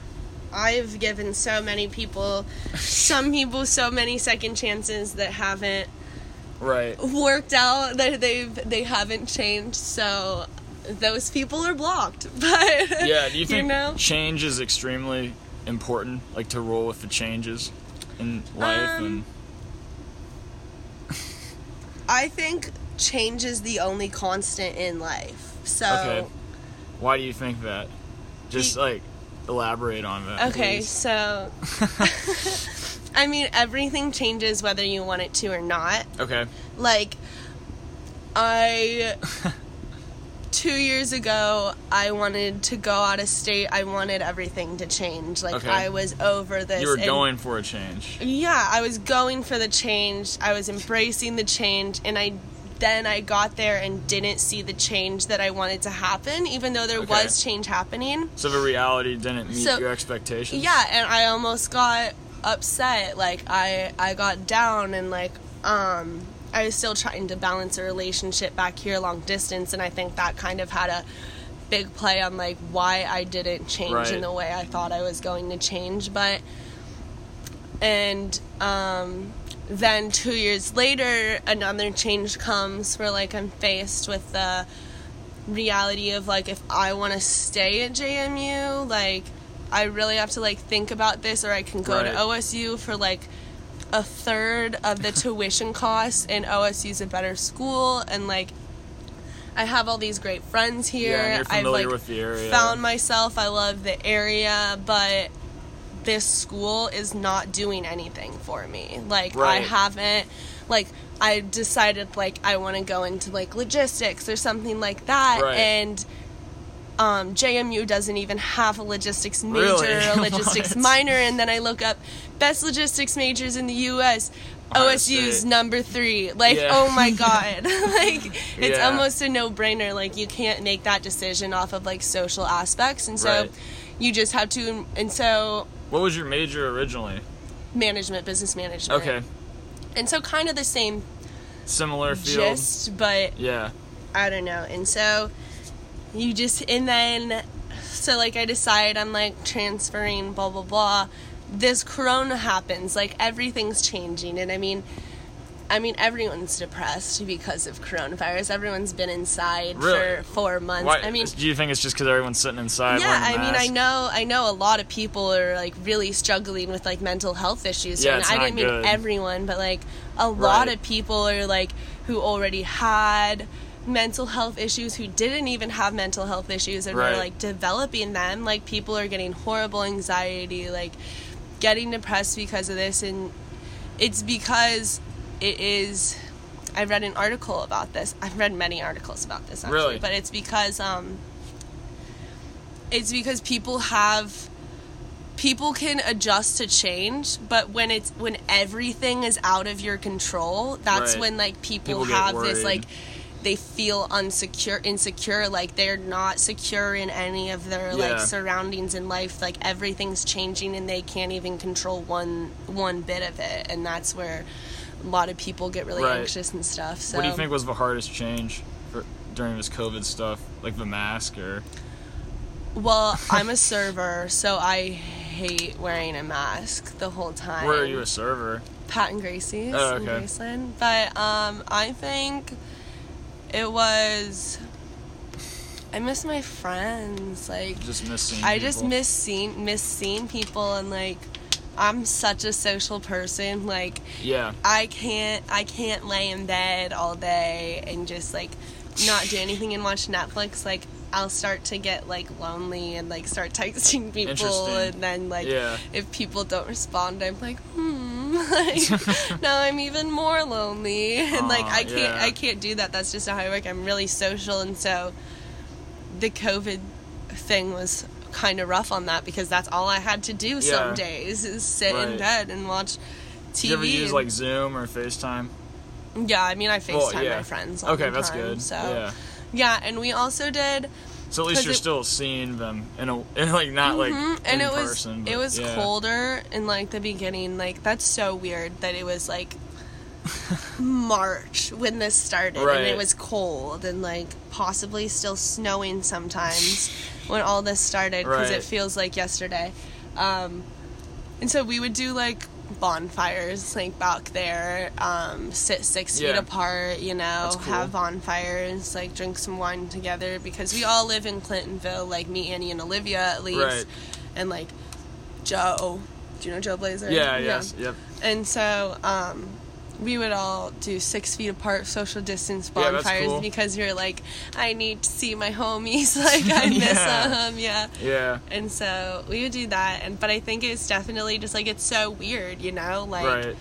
I've given so many people, some people, so many second chances that haven't right. worked out. That they've they haven't changed. So those people are blocked. But Yeah. Do you think know? change is extremely important? Like to roll with the changes in life Um, and I think change is the only constant in life. So Okay. Why do you think that? Just Be- like elaborate on that. Okay, please. so I mean everything changes whether you want it to or not. Okay. Like I two years ago, I wanted to go out of state. I wanted everything to change. Like Okay. I was over this. You were going for a change. Yeah, I was going for the change. I was embracing the change, and I then I got there and didn't see the change that I wanted to happen, even though there Okay. was change happening. So the reality didn't meet So- your expectations. Yeah, and I almost got upset. Like I I got down and like um I was still trying to balance a relationship back here long distance and I think that kind of had a big play on like why I didn't change Right. in the way I thought I was going to change, but and um then 2 years later another change comes where like I'm faced with the reality of like if I want to stay at JMU, like I really have to like think about this, or I can go to OSU for like a third of the tuition costs, and OSU's a better school, and like I have all these great friends here. Yeah, you're I've familiar like with the area. found myself. I love the area, but this school is not doing anything for me. Like I haven't like I decided like I want to go into like logistics or something like that Right. and um, JMU doesn't even have a logistics major Really? or a logistics minor and then I look up best logistics majors in the US OSU's number 3 like Yeah. oh my god like it's Yeah. almost a no-brainer like you can't make that decision off of like social aspects and so Right. you just have to and so What was your major originally? management business management Okay. and so kind of the same Similar field. gist but yeah. I don't know. And so you just and then so like I decide I'm like transferring blah blah blah. This corona happens, like everything's changing and I mean I mean everyone's depressed because of coronavirus. Everyone's been inside Really? for 4 months. Why, I mean do you think it's just because everyone's sitting inside? yeah, I mean, I know, I know a lot of people are like really struggling with like mental health issues. Yeah, and I didn't mean everyone, but like a lot Right. of people are like who already had mental health issues, who didn't even have mental health issues, and Right. were like developing them. Like people are getting horrible anxiety, like getting depressed because of this, and it's because it is. I read an article about this. I've read many articles about this actually, Really? but it's because um, it's because people have people can adjust to change but when it's when everything is out of your control that's Right. when like people, People have this like they feel unsecure insecure like they're not secure in any of their Yeah. like surroundings in life like everything's changing and they can't even control one one bit of it and that's where a lot of people get really Right. anxious and stuff so What do you think was the hardest change for, during this COVID stuff? Like the mask or? well i'm a server so i hate wearing a mask the whole time Where are you a server? Pat and Gracie's Oh, in okay. Graceland. But um, I think it was. I miss my friends. Like Just missing. I just miss seeing miss seeing people and like I'm such a social person. Like Yeah. I can't I can't lay in bed all day and just like not do anything and watch Netflix. Like I'll start to get like lonely and like start texting people and then like Yeah. if people don't respond I'm like hmm like now I'm even more lonely and like I can't yeah. I can't do that. That's just not how I work. I'm really social and so the COVID thing was kind of rough on that because that's all I had to do some days is sit in bed and watch TV. Do you ever use like Zoom or FaceTime? Yeah, I mean, I FaceTime Well, yeah. my friends. Okay, that's time, good. So Yeah. yeah, and we also did, So at least you're it- still seeing them in a in like not like Mhm, and in it was person. it was yeah. colder in like the beginning. Like that's so weird that it was like March when this started, and it was cold and like possibly still snowing sometimes when all this started because Right. it feels like yesterday. Um, and so we would do like bonfires like back there um sit six feet apart you know cool. have bonfires like drink some wine together because we all live in clintonville like me annie and olivia at least Right. and like joe do you know joe blazer Yeah. Yes. Yep. and so um we would all do six feet apart social distance Yeah, bonfires cool. because you're like i need to see my homies like i miss Yeah. them yeah Yeah. and so we would do that and but i think it's definitely just like it's so weird you know like right.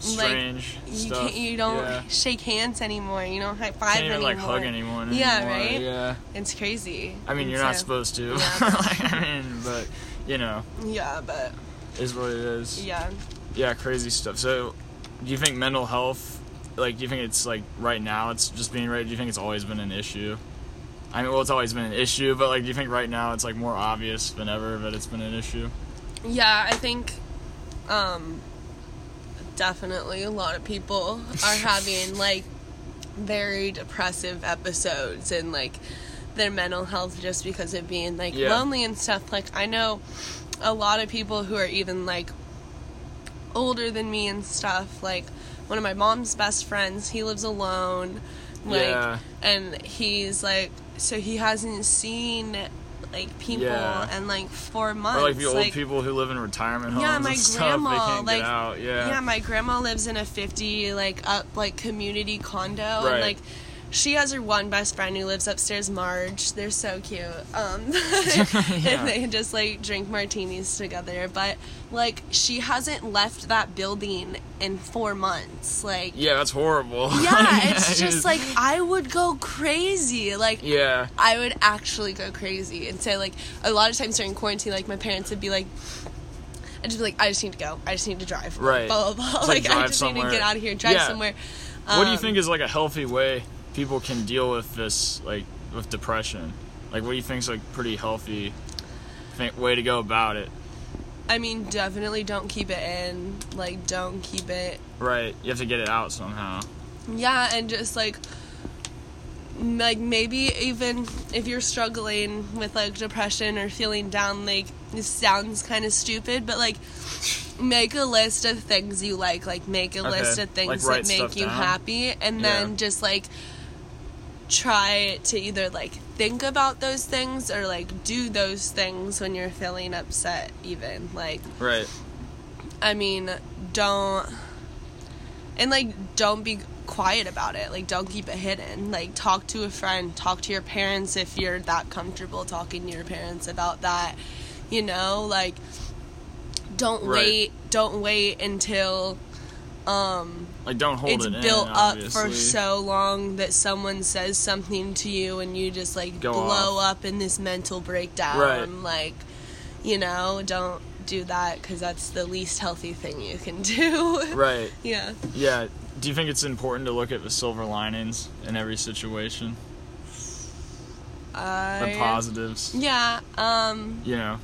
strange you stuff. can't you don't yeah. shake hands anymore. You don't high five anymore. like hug anyone. Yeah, anymore, right? Yeah. It's crazy. I mean, And you're not supposed to. Yeah. like, I mean, but you know, Yeah, but is what it is. yeah. Yeah, crazy stuff. So, do you think mental health, like, do you think it's like right now it's just being right? Do you think it's always been an issue? I mean, well, it's always been an issue, but like, do you think right now it's like more obvious than ever that it's been an issue? Yeah, I think um definitely a lot of people are having like very depressive episodes and like their mental health just because of being like Yeah. lonely and stuff. Like I know a lot of people who are even like older than me and stuff. Like one of my mom's best friends, he lives alone. Like Yeah. and he's like so he hasn't seen like people Yeah. in like four months. Or like the old people who live in retirement homes Yeah, my and stuff, grandma, like-. Yeah. Yeah, my grandma lives in a 50 like up like community condo Right. and like she has her one best friend who lives upstairs, Marge. They're so cute. Um Yeah. and they just like drink martinis together, but like she hasn't left that building in 4 months. Like yeah, that's horrible. yeah, it's just like I would go crazy. Like Yeah. I would actually go crazy and say like a lot of times during quarantine, like my parents would be like, I'd just be like, I just need to go. I just need to drive. Right. Blah blah blah. It's Like, like I just need to get out of here. And drive Yeah. somewhere. what do you Um, think is like a healthy way people can deal with this, like with depression? Like, what do you think is like pretty healthy th- way to go about it? I mean, definitely don't keep it in. Like, don't keep it. Right. You have to get it out somehow. Yeah, and just like. Like maybe even if you're struggling with like depression or feeling down, like this sounds kind of stupid, but like make a list of things you like. Like make a Okay, list of things like that make you down. happy, and then just like try to either like think about those things or like do those things when you're feeling upset. Even like Right. I mean, don't and like don't be quiet about it. Like don't keep it hidden. Like talk to a friend, talk to your parents if you're that comfortable talking to your parents about that. You know, like don't Right. wait don't wait until um Like, don't hold it's it in. built up for so long that someone says something to you and you just like Go blow up in this mental breakdown Right. like you know don't do that because that's the least healthy thing you can do Right. yeah Yeah. Do you think it's important to look at the silver linings in every situation? The positives. yeah um You know.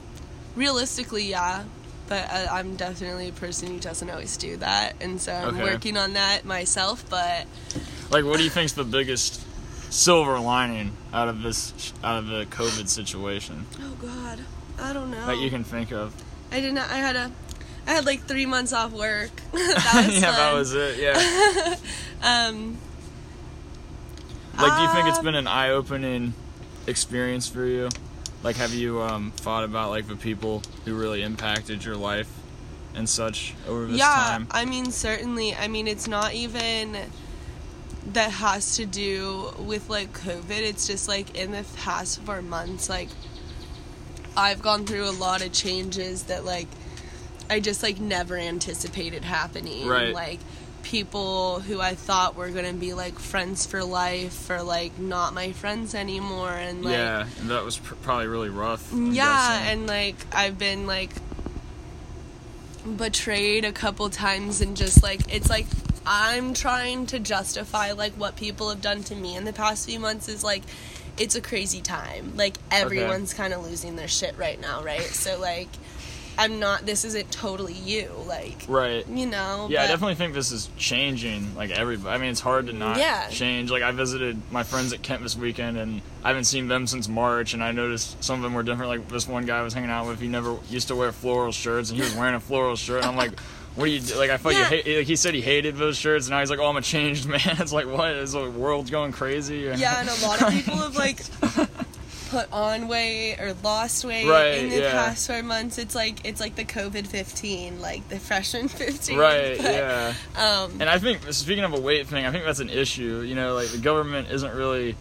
realistically yeah but i'm definitely a person who doesn't always do that and so i'm Okay. working on that myself but Like, what do you think's the biggest silver lining out of this, out of the COVID situation oh god i don't know that you can think of? I did not. I had a. I had like three months off work. that was yeah, fun. that was it. Yeah. Um. Like, do you think it's been an eye-opening experience for you? Like, have you um, thought about like the people who really impacted your life and such over this yeah, time? I mean, certainly. I mean, it's not even that has to do with like COVID. It's just like in the past four months, like I've gone through a lot of changes that like I just like never anticipated happening. Right. Like people who I thought were gonna be like friends for life are like not my friends anymore, and like yeah, and that was pr- probably really rough. I'm yeah, guessing. and like I've been like betrayed a couple times and just like it's like I'm trying to justify like what people have done to me in the past few months is like it's a crazy time. Like everyone's kind of losing their shit right now, right? So like I'm not this isn't totally you, like right. you know. Yeah, I definitely think this is changing. Like everybody, I mean, it's hard to not Yeah. change. Like I visited my friends at Kent this weekend, and I haven't seen them since March, and I noticed some of them were different. Like this one guy I was hanging out with, he never used to wear floral shirts, and he was wearing a floral shirt. And I'm like, what do you do? Like I thought Yeah. you hate. Like he said he hated those shirts, and now he's like, oh, I'm a changed man. It's like what? Is the world going crazy? Yeah, and a lot of people have like put on weight or lost weight Right, in the yeah. past four months. It's like it's like the COVID fifteen, like the freshman fifteen. Right. but, Yeah. Um And I think speaking of a weight thing, I think that's an issue. You know, like the government isn't really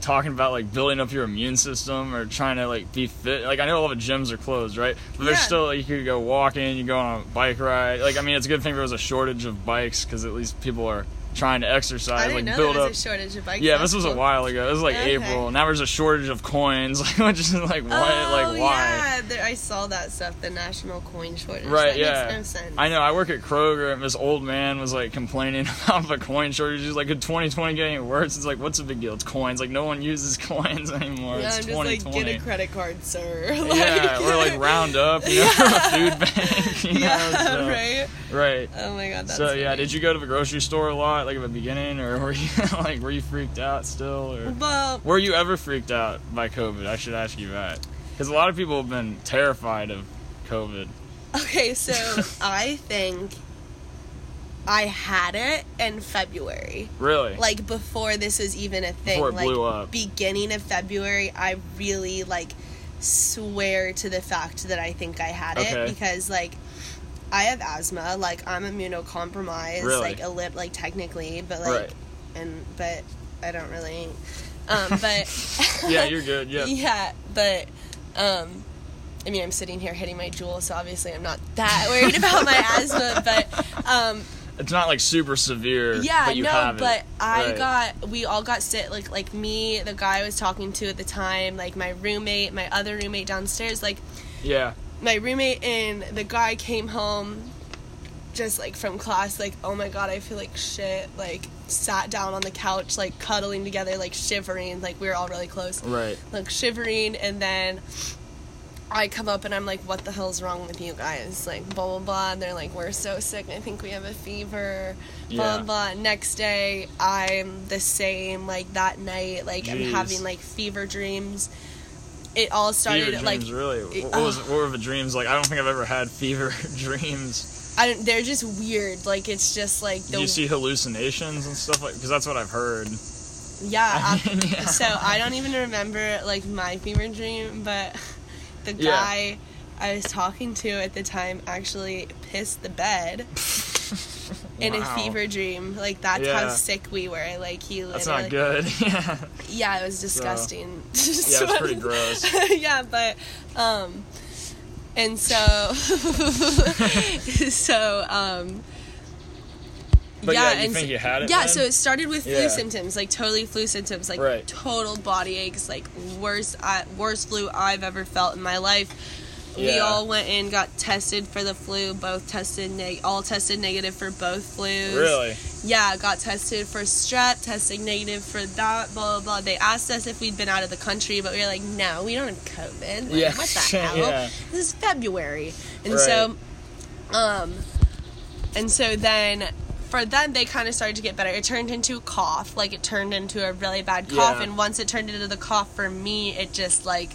talking about like building up your immune system or trying to like be fit. Like I know all the gyms are closed, right? But there's Yeah. still like you could go walking, you go on a bike ride. Like I mean, it's a good thing there was a shortage of bikes because at least people are trying to exercise, like know build up. a shortage of bikes. yeah, this was a while ago. This was like Okay. April. Now there's a shortage of coins. Like, which is like what? Oh, like why? yeah, there, I saw that stuff. The national coin shortage. Right, that yeah. No sense. I know. I work at Kroger, and this old man was like complaining about the coin shortage. He's like, "Could 2020 get any worse?" It's like, "What's the big deal? It's coins. Like, no one uses coins anymore. Yeah, it's I'm just like, 2020." get a credit card, sir. like, yeah, or like round up, you know, from a food bank. You know, yeah, so- right. right. Oh my god, that's so yeah, did you go to the grocery store a lot, like at the beginning, or were you like were you freaked out still, or Well, were you ever freaked out by COVID? I should ask you that, because a lot of people have been terrified of COVID. okay, so I think I had it in February. Really? Like before this was even a thing. Before it like blew up. beginning of February, I really like swear to the fact that I think I had Okay. it because like I have asthma, like I'm immunocompromised, Really? like a lip like technically, but like Right. and but I don't really um but yeah, you're good. Yeah. yeah, but um I mean I'm sitting here hitting my Juul, so obviously I'm not that worried about my asthma, but um It's not like super severe. yeah, but you no, have it. but I Right. got we all got sick like like me, the guy I was talking to at the time, like my roommate, my other roommate downstairs, like Yeah. My roommate and the guy came home just like from class like oh my god i feel like shit like sat down on the couch like cuddling together like shivering like we were all really close Right. like shivering and then I come up and I'm like, what the hell's wrong with you guys? Like, blah, blah, blah. And they're like, we're so sick. I think we have a fever. Blah, Yeah. blah, blah. Next day, I'm the same. Like, that night, like, I'm having, like, fever dreams. It all started, Fever like, dreams, really. What, it- what uh, was what were the dreams like? I don't think I've ever had fever dreams. I don't, they're just weird. Like, it's just, like, the. you see hallucinations and stuff like? Because that's what I've heard. Yeah. I mean, uh, yeah. So, I don't even remember, like, my fever dream, but the Yeah. I was talking to at the time actually pissed the bed. in Wow. a fever dream. Like that's Yeah. how sick we were. Like he That's not good. yeah. Yeah, it was disgusting. Yeah, it's pretty gross. yeah, but um, and so so um. But yeah, you and think so- you had it Yeah, then? so it started with flu symptoms, like totally flu symptoms, like Right. total body aches, like worst I, worst flu I've ever felt in my life. We all went in, got tested for the flu. Both tested neg, all tested negative for both flus. Really? Yeah, got tested for strep, tested negative for that, blah, blah, blah. They asked us if we'd been out of the country, but we were like, no, we don't have COVID. Like, Yeah. What the hell? Yeah. This is February. And Right. so, um, and so then for them, they kind of started to get better. It turned into a cough. Like, it turned into a really bad cough. Yeah. And once it turned into the cough for me, it just, like,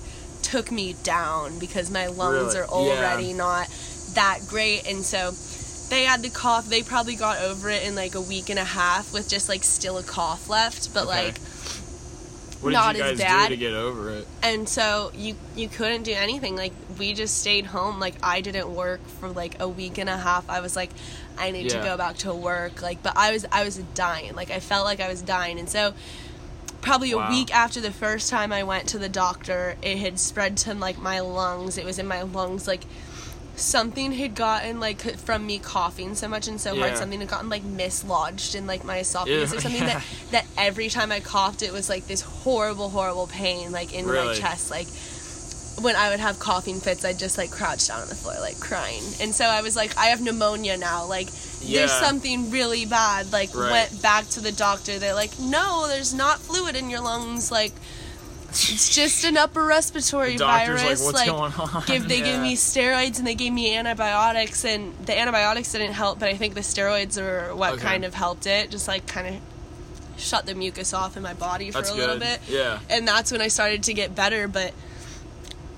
took me down because my lungs Really? are already Yeah. not that great. And so they had the cough. They probably got over it in like a week and a half with just like still a cough left, but Okay. like What did Not you as bad. do to get over it? and so you you couldn't do anything. Like we just stayed home. Like I didn't work for like a week and a half. I was like I need to go back to work. Like but I was I was dying. Like I felt like I was dying. And so probably a Wow. week after the first time I went to the doctor, it had spread to like my lungs. It was in my lungs like something had gotten like from me coughing so much and so hard something had gotten like mislodged in like my esophagus Ew, or something yeah. that that every time I coughed it was like this horrible horrible pain like in my chest like when I would have coughing fits I'd just like crouch down on the floor like crying and so I was like I have pneumonia now like Yeah. there's something really bad like Right. went back to the doctor they're like no there's not fluid in your lungs like it's just an upper respiratory virus like, what's going on? give they give Yeah. me steroids and they gave me antibiotics and the antibiotics didn't help but i think the steroids are what Okay. kind of helped it just like kind of shut the mucus off in my body for That's a little good. bit Yeah. and that's when i started to get better but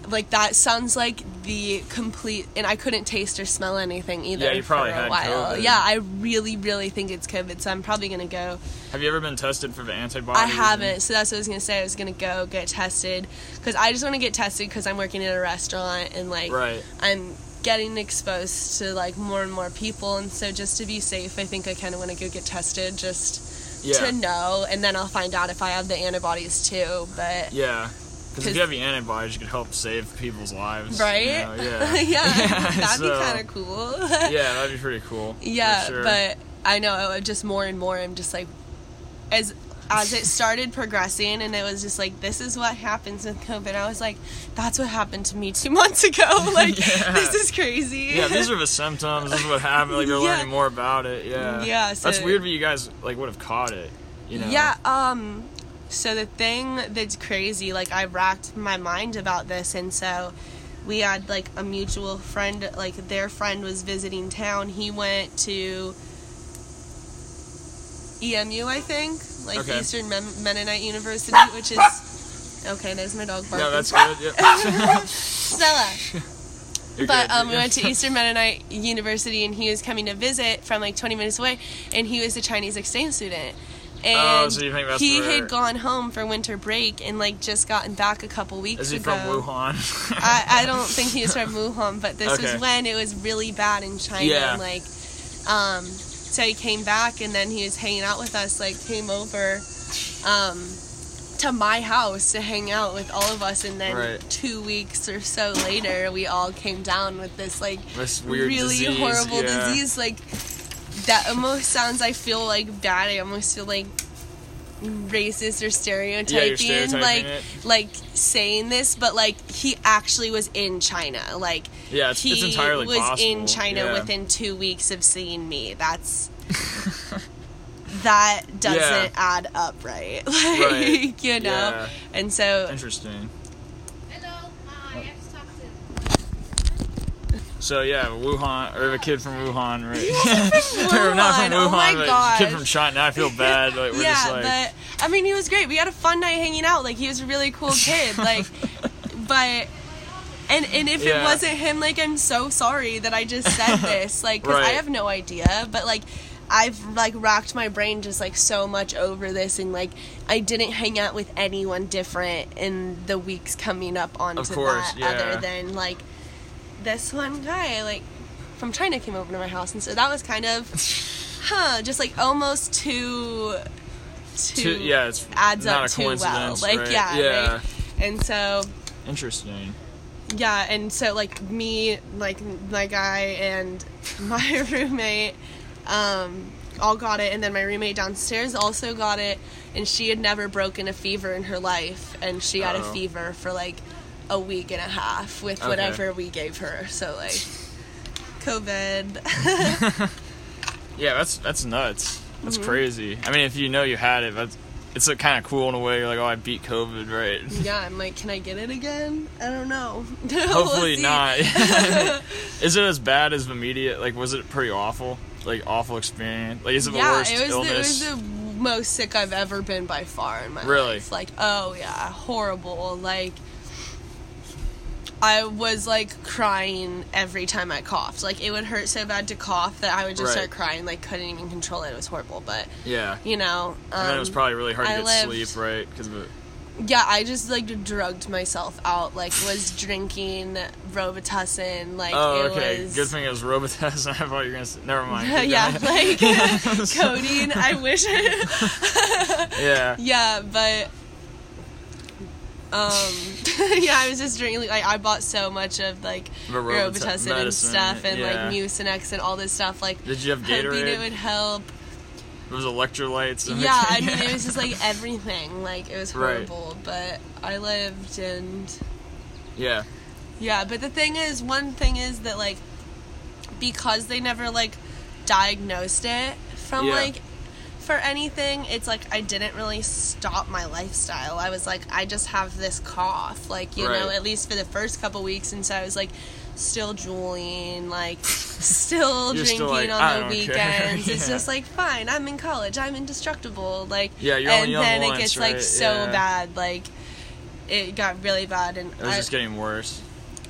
like that sounds like the complete and i couldn't taste or smell anything either Yeah, you probably had while COVID. yeah i really really think it's covid so i'm probably gonna go Have you ever been tested for the antibodies? I haven't, so that's what I was gonna say. I was gonna go get tested because I just want to get tested because I'm working at a restaurant and like Right. I'm getting exposed to like more and more people, and so just to be safe, I think I kind of want to go get tested just Yeah. to know, and then I'll find out if I have the antibodies too. But Yeah. Because if you have the antibodies, you could help save people's lives. you right? know, Yeah. yeah, that'd be kind of cool. Yeah, that'd be pretty cool. Yeah, sure. but I know just more and more. I'm just like, as as it started progressing, and it was just like, this is what happens with COVID. I was like, that's what happened to me two months ago. Like, Yeah. this is crazy. Yeah, these are the symptoms. This is what happened. Like you're Yeah. learning more about it. Yeah. Yeah, so- That's weird, but you guys like would have caught it. You know. Yeah, um so the thing that's crazy, like I racked my mind about this and so we had like a mutual friend, like their friend was visiting town. He went to EMU, I think, like Okay. Eastern Men- Mennonite University, which is okay. There's my dog barking. Yeah, that's good. Yeah. Stella. You're But good, um, we went to Eastern Mennonite University, and he was coming to visit from like 20 minutes away, and he was a Chinese exchange student. And Oh, so you think that's he where- had gone home for winter break and like just gotten back a couple weeks ago. Is he ago. from Wuhan? I, I don't think he was from Wuhan, but this Okay. was when it was really bad in China. Yeah. And, like, um, so he came back, and then he was hanging out with us. Like, came over, um, to my house to hang out with all of us, and then Right. two weeks or so later, we all came down with this like This weird really disease, horrible yeah. disease. Like that almost sounds. I feel like bad. I almost feel like racist or stereotyping, stereotyping like it. like saying this, but like he actually was in China. Like Yeah, it's- he it's entirely was possible, in China yeah. within two weeks of seeing me. That's that doesn't Yeah. add up, right? Like Right. you know, Yeah. and so Interesting. Hello, uh, I have to talk to. So yeah, Wuhan or a kid from Wuhan, right? Wuhan. not from Wuhan, Oh my but gosh. kid from China. I feel bad. Like we're yeah, just like, but I mean, he was great. We had a fun night hanging out. Like he was a really cool kid. Like, but and and if it wasn't him, like I'm so sorry that I just said this. Like, 'cause I Right. have no idea. But like. I've like racked my brain just like so much over this and like I didn't hang out with anyone different in the weeks coming up onto Of course, that yeah. other than like this one guy like from China came over to my house and so that was kind of huh just like almost too too, Too- yeah, it's adds not up a too well coincidence, like right? yeah Yeah. right? and so interesting. yeah and so like me like my guy and my roommate um all got it and then my roommate downstairs also got it and she had never broken a fever in her life and she had a Oh. fever for like a week and a half with Okay. whatever we gave her so like covid Yeah, that's that's nuts. That's Mm-hmm. crazy. I mean, if you know you had it, that's it's kind of cool in a way. You're like, oh, I beat COVID, right? yeah i'm like can i get it again i don't know Hopefully not. is it as bad as the media? Like, was it pretty awful? Like, awful experience? Like, is it the yeah worst it was the, it illness? was the most sick i've ever been by far in my life. Really? life like oh yeah horrible like I was like crying every time I coughed. Like it would hurt so bad to cough that I would just Right. start crying. Like couldn't even control it. It was horrible. But yeah. you know, um, and then it was probably really hard to get lived- sleep, right? Because of it. yeah. I just like drugged myself out. Like was drinking Robitussin. Like Oh, okay. was. Good thing it was Robitussin. I thought you were gonna. Say, never mind. Keep yeah, like codeine. I wish. yeah. Yeah, but um yeah, I was just drinking like I bought so much of like Robitussin and stuff and yeah. like Mucinex and all this stuff like Did you have hoping Gatorade? it would help. It was electrolytes. and Yeah, I mean it was just like everything. Like it was Right. horrible, but I lived and yeah. yeah, but the thing is one thing is that like because they never like diagnosed it from Yeah. like for anything, it's like I didn't really stop my lifestyle. I was like, I just have this cough, like you know, at least for the first couple weeks, and so I was like, still drooling, like still drinking still like, on the don't care." weekends. It's just like fine, I'm in college, I'm indestructible, like Yeah, you're and then it once, gets like so Yeah. bad, like it got really bad, and It was I, just getting worse.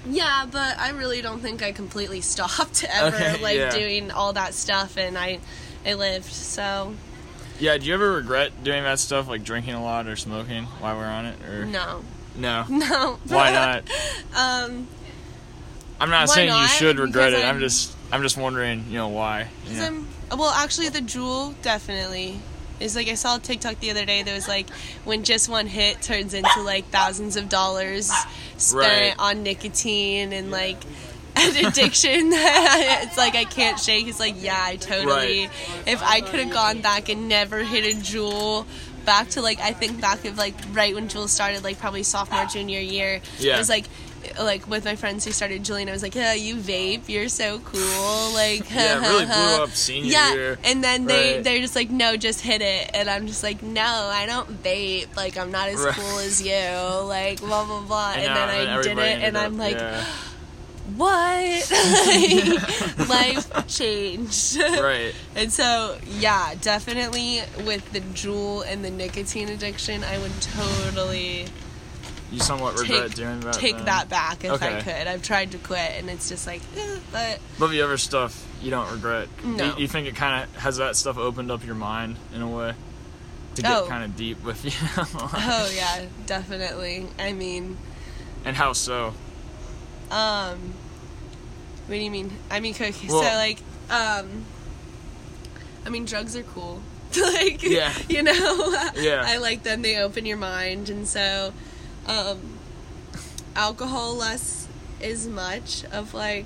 yeah, but I really don't think I completely stopped ever Okay, like yeah. doing all that stuff and I I lived. So Yeah. Do you ever regret doing that stuff, like drinking a lot or smoking while we're on it? Or no. no. No. Why not? um I'm not saying you should regret Because it. I'm I'm- just I'm just wondering, you know, why. 'cause Yeah. I'm well actually the Juul definitely is like I saw a TikTok the other day that was like when just one hit turns into like thousands of dollars spent Right. on nicotine and like an addiction it's like I can't shake. He's like, yeah, I totally Right. if I could have gone back and never hit a Juul back to like I think back of like right when Juul started, like probably sophomore, junior year. Yeah. It was like like with my friends who started Juuling, I was like, yeah, you vape, you're so cool. Like Yeah, it really blew up senior yeah. year. And then they Right. they're just like, no, just hit it. And I'm just like, no, I don't vape. Like I'm not as Right. cool as you. Like blah blah blah. And, now then I did it, and up- I'm like, yeah. What? Like, life changed. right. And so, yeah, definitely with the Juul and the nicotine addiction, I would totally You somewhat regret take, doing that. take then. that back if I could. I've tried to quit, and it's just like, eh, but But the other stuff you don't regret. No. You, you think it kind of has that stuff opened up your mind in a way to get Oh. kind of deep with you. oh yeah, definitely. I mean, and how so? Um, what do you mean? I mean, okay, so like, um, I mean, drugs are cool. like, Yeah. you know, Yeah. I like them. They open your mind, and so, um, alcohol less is much of like.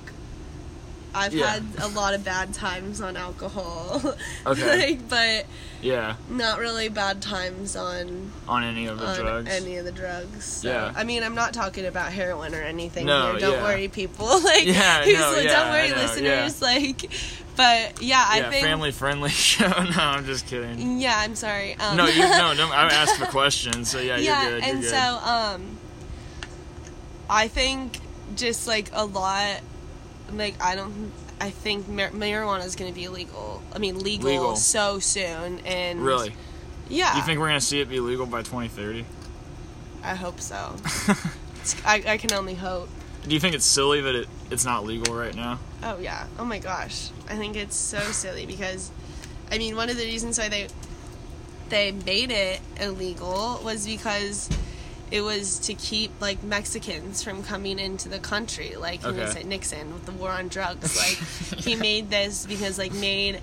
I've Yeah. had a lot of bad times on alcohol, Okay. like, but Yeah, not really bad times on on any of the on drugs. any of the drugs. So, Yeah. I mean, I'm not talking about heroin or anything No, here. Don't yeah. worry, people. like, Yeah, no, don't worry, listeners. Like, but yeah, I think yeah, think. family friendly show. No, I'm just kidding. Yeah, I'm sorry. Um, No, you no, don't. I asked the question, so yeah, yeah, you're good. You're and good. so um, I think just like a lot, like I don't. I think mar- marijuana is going to be illegal. I mean, legal, Legal. so soon, and really, yeah. you think we're gonna see it be legal by 2030? I hope so. I, I can only hope. Do you think it's silly that it, it's not legal right now? Oh yeah. Oh my gosh. I think it's so silly because I mean one of the reasons why they they made it illegal was because it was to keep like Mexicans from coming into the country. Like was Okay. it Nixon with the war on drugs. Like he made this because like made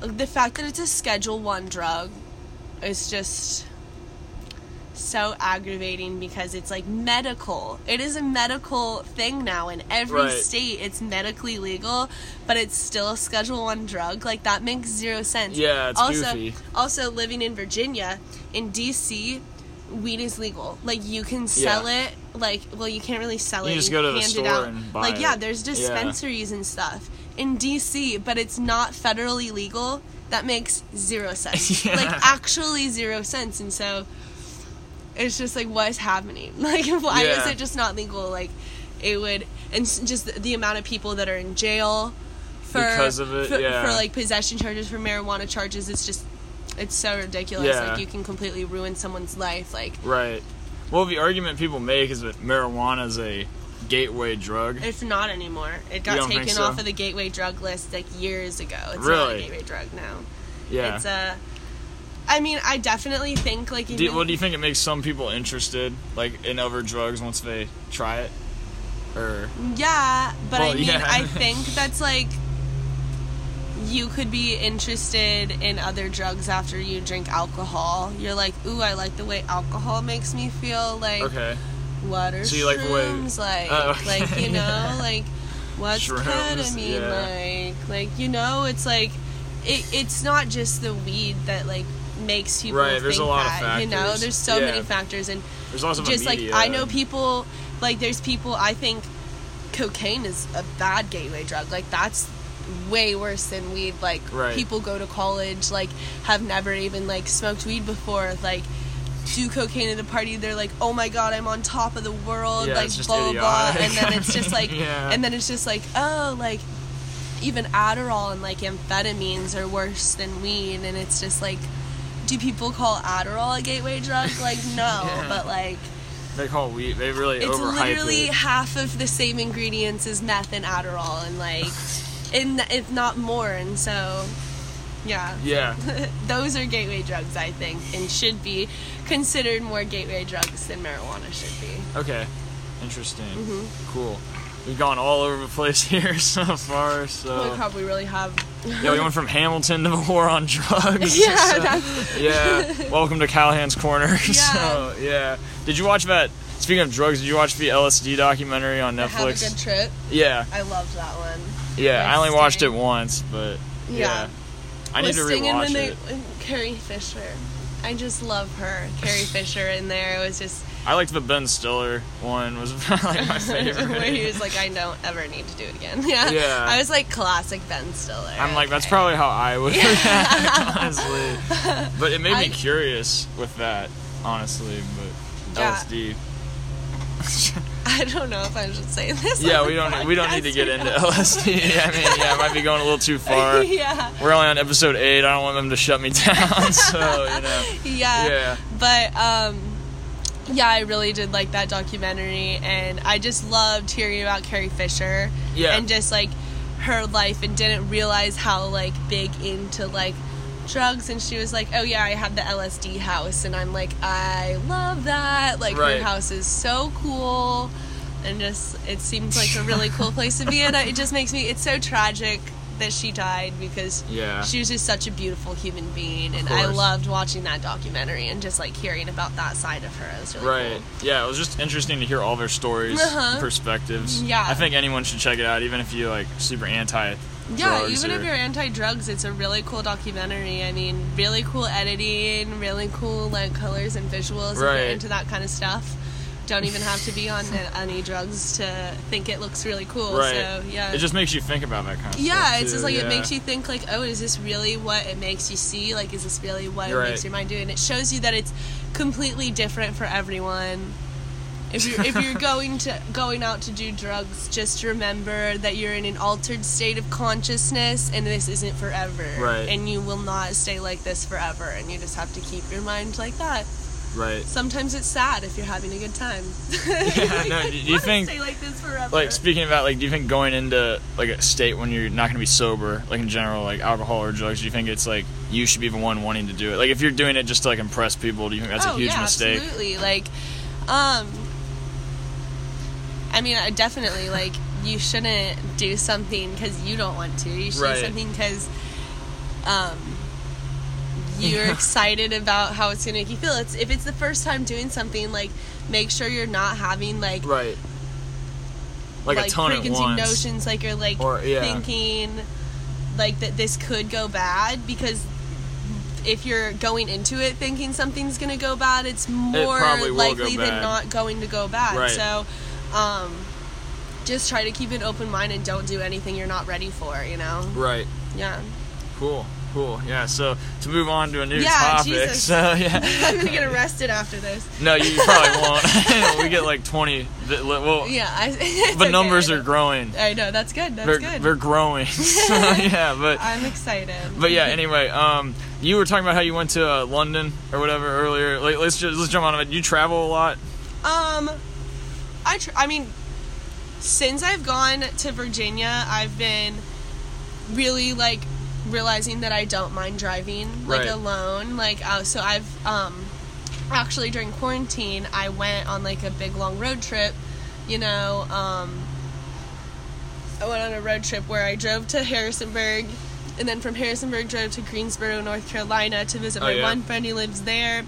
the fact that it's a schedule 1 drug is just so aggravating because it's like medical. It is a medical thing now in every Right. state. It's medically legal, but it's still a Schedule One drug. Like that makes zero sense. Yeah, it's also, goofy. Also, living in Virginia, in DC, weed is legal. Like you can sell Yeah. it. Like well, you can't really sell You it. just go to the store out. and buy Like yeah, there's Yeah. dispensaries and stuff in DC, but it's not federally legal. That makes zero sense. Yeah. Like actually zero sense, and so it's just like what is happening like why is it just not legal like it would and just the, the amount of people that are in jail for Because of it, for, yeah. for like possession charges for marijuana charges it's just it's so ridiculous Yeah. like you can completely ruin someone's life like Right. Well, the argument people make is that marijuana is a gateway drug. it's not anymore it got taken so? off of the gateway drug list like years ago it's not a gateway drug now yeah. it's a I mean, I definitely think like do, even, well, do you think it makes some people interested, like in other drugs, once they try it? Or Yeah, but I mean, yeah. I think that's like you could be interested in other drugs after you drink alcohol. You're like, ooh, I like the way alcohol makes me feel. Like, okay, what are So you like shrooms like? Oh, okay. Like, you know, like what's Shrooms, ketamine yeah. like? Like, you know, it's like it, it's not just the weed that like makes people Right, there's a lot of that. You know, there's so Yeah. many factors and there's also just like. I know people like there's people I think cocaine is a bad gateway drug. Like that's way worse than weed. Like Right. people go to college like have never even like smoked weed before. Like do cocaine at a party, they're like, "Oh my god, I'm on top of the world!" Yeah, like blah blah blah, and then it's just like, Yeah. and then it's just like, oh, like even Adderall and like amphetamines are worse than weed, and it's just like, do people call Adderall a gateway drug? Like no, Yeah. but like they call weed. They really it's overhype literally it. half of the same ingredients as meth and Adderall, and like, and if not more, and so. Yeah. Yeah. Those are gateway drugs, I think, and should be considered more gateway drugs than marijuana should be. Okay. Interesting. Mm-hmm. Cool. We've gone all over the place here so far. So we probably really have. Yeah, we went from Hamilton to the war on drugs. Yeah, So, that's yeah. Welcome to Callahan's Corner. Yeah. So yeah. Did you watch that? Speaking of drugs, did you watch the LSD documentary on Netflix? have a good trip. Yeah, I loved that one. Yeah. I only watched it once, but yeah. Yeah. I need to rewatch they- it. and Carrie Fisher. I just love her. Carrie Fisher in there. It was just I liked the Ben Stiller one. Was like my favorite. where he was like, I don't ever need to do it again. Yeah. Yeah. I was like classic Ben Stiller. I'm like, that's probably how I would react, honestly. But it made me curious with that, honestly. But Yeah. LSD. I don't know if I should say this. yeah, we don't we don't need to get into. LSD. I mean, yeah, it might be going a little too far. yeah. We're only on episode eight. I don't want them to shut me down. So you know, Yeah. yeah, But um yeah, I really did like that documentary and I just loved hearing about Carrie Fisher Yeah. and just like her life and didn't realize how like big into like drugs and she was like, "Oh yeah, I have the LSD house." And I'm like, "I love that. Like Right. her house is so cool." And just it seems like a really cool place to be in. It just makes me it's so tragic that she died because yeah. she was just such a beautiful human being and I loved watching that documentary and just like hearing about that side of her. It was really Right. Yeah, it was just interesting to hear all their stories, Uh-huh. and perspectives. Yeah. I think anyone should check it out, even if you like super anti. cool. Yeah, drugs even or- if you're anti-drugs, it's a really cool documentary. I mean, really cool editing, really cool like colors and visuals. If you're into that kind of stuff, don't even have to be on any drugs to think it looks really cool. Right. So yeah, It just makes you think about that kind of stuff. yeah, it's too, just like yeah. it makes you think like, oh, is this really what it makes you see? Like, is this really what Right. it makes your mind do? And it shows you that it's completely different for everyone. If you're if you're going to going out to do drugs, just remember that you're in an altered state of consciousness, and this isn't forever. Right. And you will not stay like this forever, and you just have to keep your mind like that. Right. Sometimes it's sad if you're having a good time. Yeah, no, do you think- stay like this forever? Like speaking about like, do you think going into like a state when you're not going to be sober, like in general, like alcohol or drugs, do you think it's like you should be the one wanting to do it? Like if you're doing it just to like impress people, do you think that's oh, a huge yeah, mistake? Absolutely. Like, um, I mean, I definitely like you shouldn't do something because you don't want to. You should Right. do something because, um, you're Yeah. excited about how it's gonna make you feel. It's if it's the first time doing something, like make sure you're not having like Right. Like, a ton at preconceived once. notions, like you're like Or- yeah. thinking like that this could go bad because if you're going into it thinking something's gonna go bad, it's more probably will go likely than not going to go bad. Right. So, um, just try to keep an open mind and don't do anything you're not ready for. You know? Right. Yeah. Cool. Cool. Yeah. So to move on to a new Yeah, topic. Jesus. So yeah. I'm gonna get arrested after this. No, you probably won't. we get like 20. Well, Yeah. I, the okay, numbers are growing. I know that's good. That's They're, good. they're growing. so, yeah, but I'm excited. but yeah. Anyway, um, you were talking about how you went to uh, London or whatever earlier. Like, let's just let's jump on it. You travel a lot. Um, I tr- I mean, since I've gone to Virginia, I've been really like realizing that I don't mind driving like Right. alone. Like, uh, so I've um actually during quarantine, I went on like a big long road trip. You know, um, I went on a road trip where I drove to Harrisonburg. And then from Harrisonburg, drove to Greensboro, North Carolina, to visit Oh, my yeah? one friend who lives there.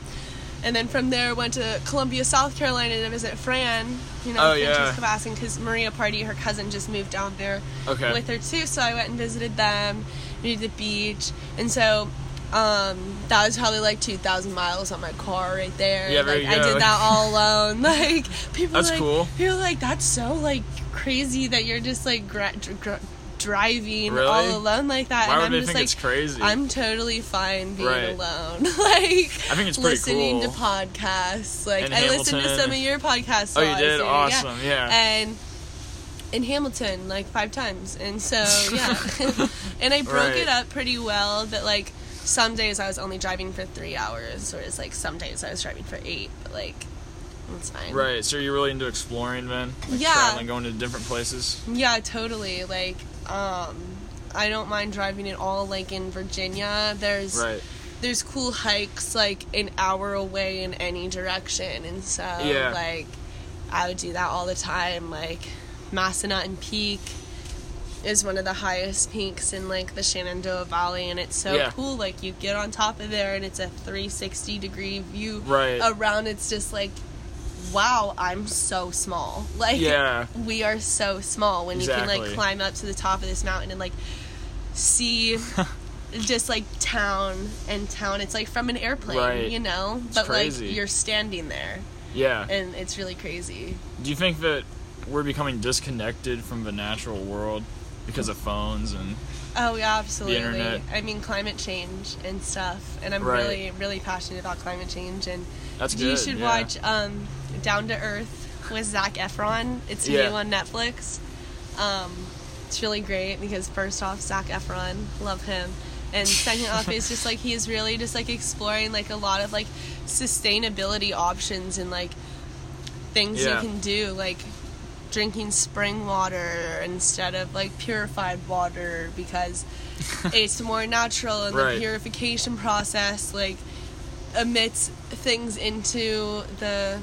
And then from there, went to Columbia, South Carolina to visit Fran, you know, Oh, yeah. Francesca Bassing, because Maria Party, her cousin, just moved down there Okay. with her too. So I went and visited them, we did the beach, and so um, that was probably like two thousand miles on my car right there. Yeah, there like, I did that all alone. Like people, That's like, cool. People are like that's so like crazy that you're just like gra- dr- driving Really? all alone like that. Why and would I'm they just think like, it's crazy? I'm totally fine being Right. alone. like I think it's pretty listening cool. to podcasts. Like In I listened to some of your podcasts. Oh, you while I was did? Awesome, yeah. And in Hamilton, like five times, and so yeah, and I broke Right. it up pretty well. That like some days I was only driving for three hours, whereas like some days I was driving for eight. But like it's fine. Right. So you're really into exploring, then? Like Yeah. Traveling, going to different places. Yeah, totally. Like, um, I don't mind driving at all. Like in Virginia, there's Right. there's cool hikes like an hour away in any direction, and so Yeah. like I would do that all the time. Like Massanutten Peak, is one of the highest peaks in like the Shenandoah Valley, and it's so Yeah. cool. Like you get on top of there, and it's a 360 degree view Right. around. It's just like, wow, I'm so small. Like Yeah. we are so small when you can like climb up to the top of this mountain and like see just like town and town. It's like from an airplane, Right. you know, It's but crazy. like you're standing there, Yeah. and it's really crazy. Do you think that we're becoming disconnected from the natural world because of phones and Oh yeah, absolutely. internet. I mean climate change and stuff, and I'm Right. really, really passionate about climate change. And that's you good? should yeah. watch um, Down to Earth with Zac Efron. It's Yeah. new on Netflix. Um, it's really great because first off, Zac Efron, love him, and second off, it's just like he is really just like exploring like a lot of like sustainability options and like things Yeah. you can do like drinking spring water instead of like purified water because it's more natural and Right. the purification process like emits things into the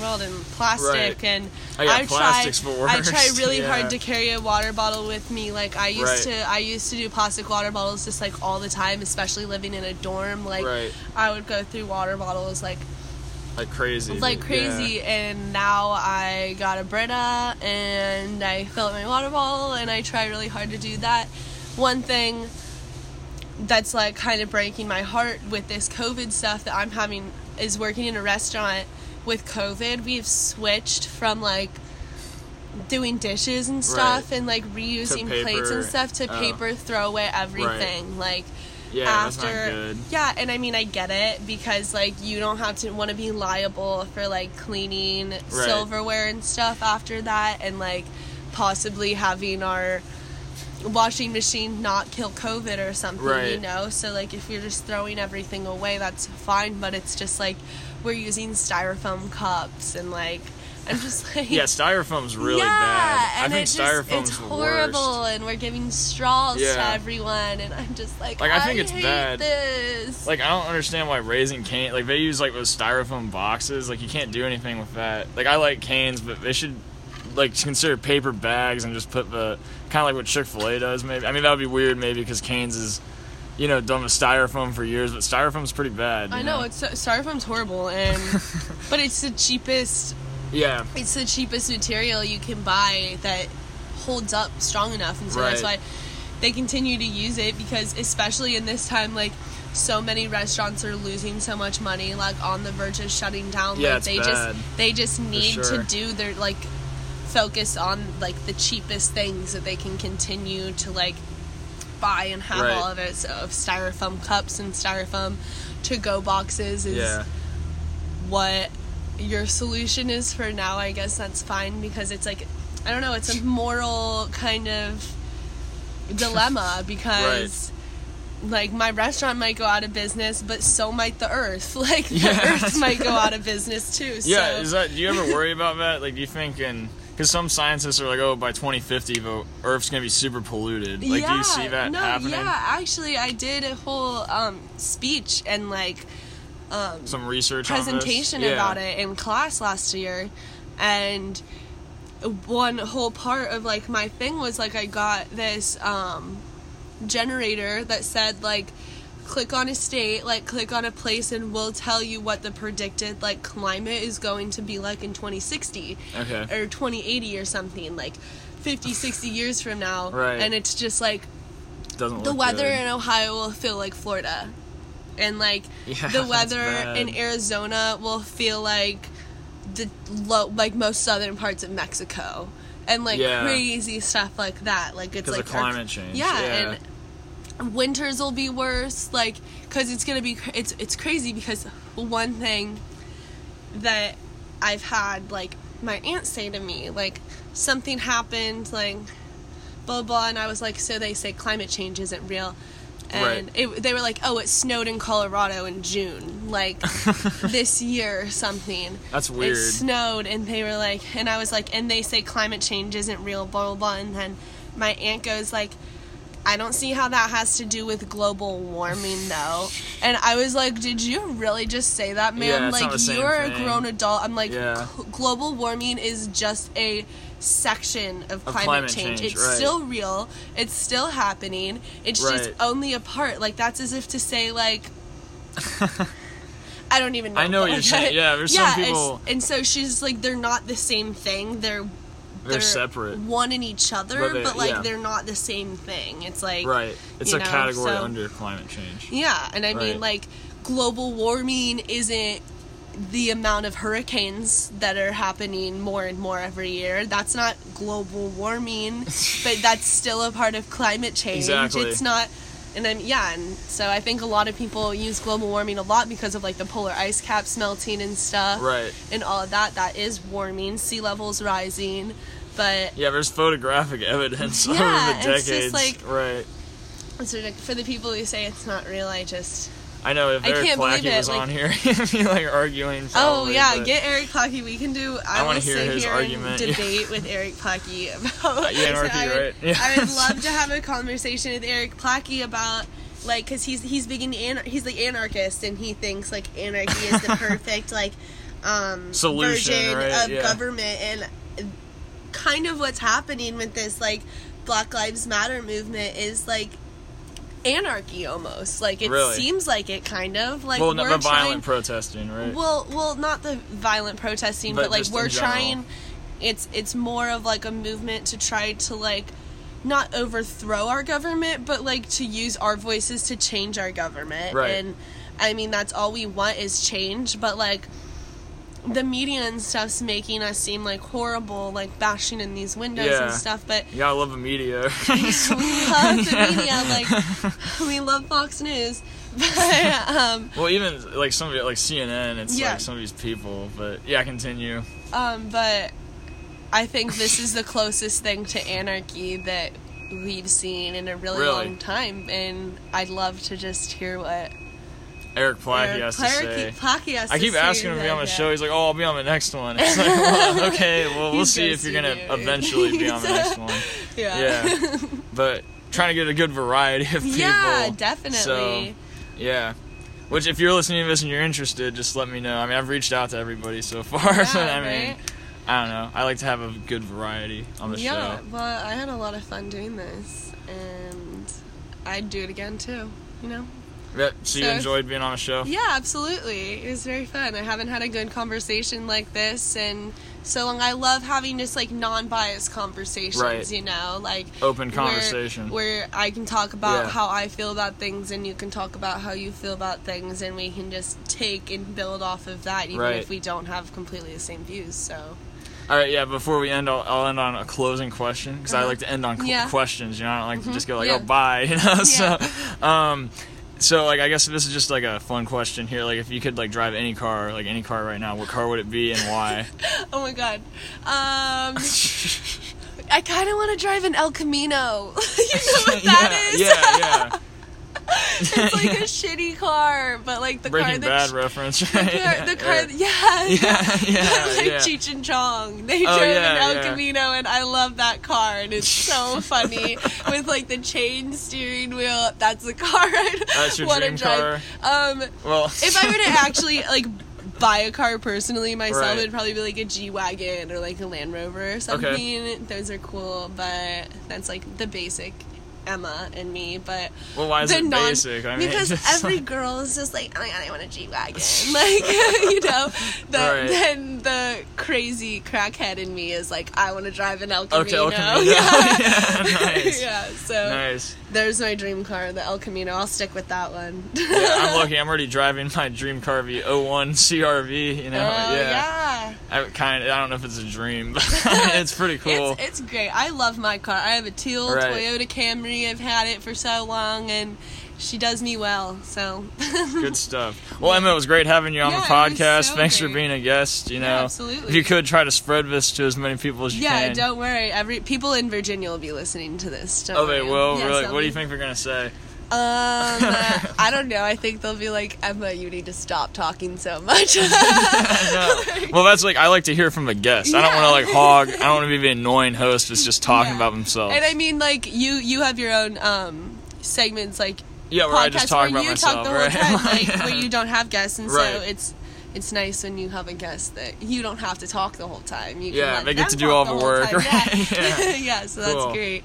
world and plastic Right. and yeah, I try I try really yeah. hard to carry a water bottle with me like I used Right. to I used to do plastic water bottles just like all the time especially living in a dorm like Right. I would go through water bottles like like crazy. like Yeah. crazy and now I got a Brita and I fill up my water bottle and I try really hard to do that. One thing that's like kind of breaking my heart with this COVID stuff that I'm having is working in a restaurant with COVID. We've switched from like doing dishes and stuff Right. and like reusing plates and stuff to Oh. paper throw away everything. Like Yeah, after that's not good. yeah and i mean i get it because like you don't have to want to be liable for like cleaning silverware and stuff after that and like possibly having our washing machine not kill covid or something you know? So like if you're just throwing everything away that's fine but it's just like we're using styrofoam cups and like i'm just like Yeah, styrofoam's really yeah, bad. I and think it just, styrofoam's it's horrible, worst. and we're giving straws to everyone, and I'm just like, Like, I think it's hate bad. This. Like I don't understand why Raising Cane like they use like those styrofoam boxes. Like you can't do anything with that. Like I like Cane's, but they should like consider paper bags and just put the kind of like what Chick Fil A does. Maybe I mean that would be weird maybe because Cane's is you know done with styrofoam for years, but styrofoam's pretty bad. I know it's styrofoam's horrible, and but it's the cheapest. Yeah It's the cheapest material you can buy that holds up strong enough, and so that's why they continue to use it because, especially in this time, like. So many restaurants are losing so much money, like on the verge of shutting down. Yeah, like they bad. just they just need sure. to do their like focus on like the cheapest things that they can continue to like buy and have Right. all of it. So of styrofoam cups and styrofoam to go boxes is yeah what your solution is for now, I guess that's fine because it's like I don't know, it's a moral kind of dilemma because like my restaurant might go out of business, but so might the earth. Like the Yeah, earth might go out of business too. yeah. so. Is that do you ever worry about that? Like do you think in because some scientists are like, oh, by 2050, the Earth's gonna be super polluted. Like, do you see that no, happening? Yeah, actually, I did a whole um, speech and like um, Some research presentation Yeah. about it in class last year, and one whole part of like my thing was like I got this um, generator that said like click on a state like click on a place and we'll tell you what the predicted like climate is going to be like in 2060 Okay. or 2080 or something like 50 60 years from now Right. and it's just like Doesn't the weather good. in Ohio will feel like Florida, and like Yeah, the weather in Arizona will feel like the low, like most southern parts of Mexico, and like Yeah. crazy stuff like that. Like it's like of our- climate change. Yeah, Yeah. and winters will be worse. Like because it's gonna be cr- it's it's crazy because one thing that I've had like my aunt say to me like something happened like blah blah and I was like so they say climate change isn't real and Right. it, they were like oh it snowed in Colorado in June like this year or something That's weird. it snowed and they were like and I was like and they say climate change isn't real blah blah blah and then my aunt goes like I don't see how that has to do with global warming though. And I was like, did you really just say that, man? Yeah, like not the same you're a grown adult. I'm like, Yeah. "G- global warming is just a section of climate, climate change. change, It's right. still real. It's still happening. It's just only a part. Like that's as if to say like I don't even know. I know what you're saying. Yeah, there's yeah, it's- people- and so she's like, they're not the same thing. They're They're separate. one in each other, But but, like yeah. they're not the same thing. It's like Right. It's a know, category so- under climate change. yeah, and I Right. mean like global warming isn't the amount of hurricanes that are happening more and more every year. That's not global warming, but that's still a part of climate change. Exactly. It's not and then yeah, and so I think a lot of people use global warming a lot because of like the polar ice caps melting and stuff. Right. And all of that that is warming, sea levels rising, but Yeah, there's photographic evidence over Yeah, the it's decades. just like- right. it's ridic- for the people who say it's not real, I just I know if Eric Plackey was like- on here, he'd be like arguing. Oh yeah, get Eric Plackey. We can do. I, I wanna hear sit his here argument, and yeah. debate with Eric Plackey about. Yeah, anarchy, I would, right? Yeah. I would love to have a conversation with Eric Plackey about like because he's he's big in an, he's like anarchist and he thinks like anarchy is the perfect like um Solution, version right, of yeah. government and kind of what's happening with this like Black Lives Matter movement is like anarchy almost like it Really? seems like it kind of like well, we're the trying violent protesting, right? well, well, not the violent protesting, But but, like we're trying. It's it's more of like a movement to try to like not overthrow our government, but like to use our voices to change our government. Right. And I mean that's all we want is change, but like the media and stuff's making us seem like horrible, like bashing in these windows Yeah. and stuff. But yeah, gotta love the media. we love the media, like we love Fox News. But um, well, even like some of it, like CNN, it's Yeah. like some of these people. But yeah, continue. Um, but I think this is the closest thing to anarchy that we've seen in a really, Really? long time, and I'd love to just hear what Eric Plackey Eric has to say. Plackey has I keep asking him to be on the show. He's like, "Oh, I'll be on the next one." It's like, well, okay, well, we'll see if you're gonna you. eventually be on the next one. Yeah, Yeah, but trying to get a good variety of people. Yeah, definitely. So, yeah. Which, if you're listening to this and you're interested, just let me know. I mean, I've reached out to everybody so far. Yeah, but I mean, right? I don't know. I like to have a good variety on the yeah, show. Yeah, well, I had a lot of fun doing this, and I'd do it again too. You know. Yeah, so you enjoyed being on a show? Yeah, absolutely. It was very fun. I haven't had a good conversation like this and so long. I love having just like non-biased conversations, Right. you know, like Open where- conversation. where, I can talk about Yeah. how I feel about things and you can talk about how you feel about things and we can just take and build off of that even Right. if we don't have completely the same views. So, All right, yeah. Before we end, I'll, I'll end on a closing question because I Uh-huh. like to end on qu- Yeah. questions. You know, I don't like to just go like, yeah. "Oh, bye." You know, so, um, so like, I guess this is just like a fun question here. Like, if you could like drive any car, like any car right now, what car would it be and why? oh my god. Um I kind of want to drive an El Camino. you know what that is? yeah, yeah, it's like a shitty car, but like the car that. Breaking Bad that reference. the car, the car, yeah, yeah, yeah, like yeah. Cheech and Chong. They Oh, drove yeah, an El yeah. Camino, and I love that car, and it's so funny with like the chain steering wheel. That's the car I That's your want to dream drive. Um, Well, if I were to actually like buy a car personally myself, Right. it'd probably be like a G wagon or like a Land Rover or something. Those are cool, but that's like the basic Emma and me. But well, why is it non- basic? I mean, because every girl is just like, oh my god, I want a G wagon, like you know. The, Right. Then the crazy crackhead in me is like, I want to drive an El Camino. Okay, El Camino. Yeah. Yeah, nice. yeah. So nice. there's my dream car, the El Camino. I'll stick with that one. Yeah, I'm lucky. I'm already driving my dream car V 01 CRV. You know, Oh yeah. yeah. I kind of. I don't know if it's a dream, but it's pretty cool. It's, it's great. I love my car. I have a teal Right. Toyota Camry. I've had it for so long, and she does me well. So Good stuff. Well, Emma, it was great having you on the Yeah, was podcast. so Thanks for being a guest. You know, Yeah, absolutely. if you could try to spread this to as many people as you yeah, can. Yeah, don't worry. Every people in Virginia will be listening to this. Don't Oh, they worry. will. Really? What do you think they're gonna say? Um, I don't know. I think they'll be like, Emma, you need to stop talking so much. No. Well, that's like I like to hear from a guest. I don't want to like hog. I don't want to be the annoying host that's just talking Yeah. about themselves. and I mean, like you, you have your own um segments, like yeah, where I just talk about you myself, talk the whole right? time, like Yeah. where you don't have guests, and Right. so it's it's nice when you have a guest that you don't have to talk the whole time. You Yeah, they get to do all the work, right? Yeah, Yeah. yeah. So that's Cool. great.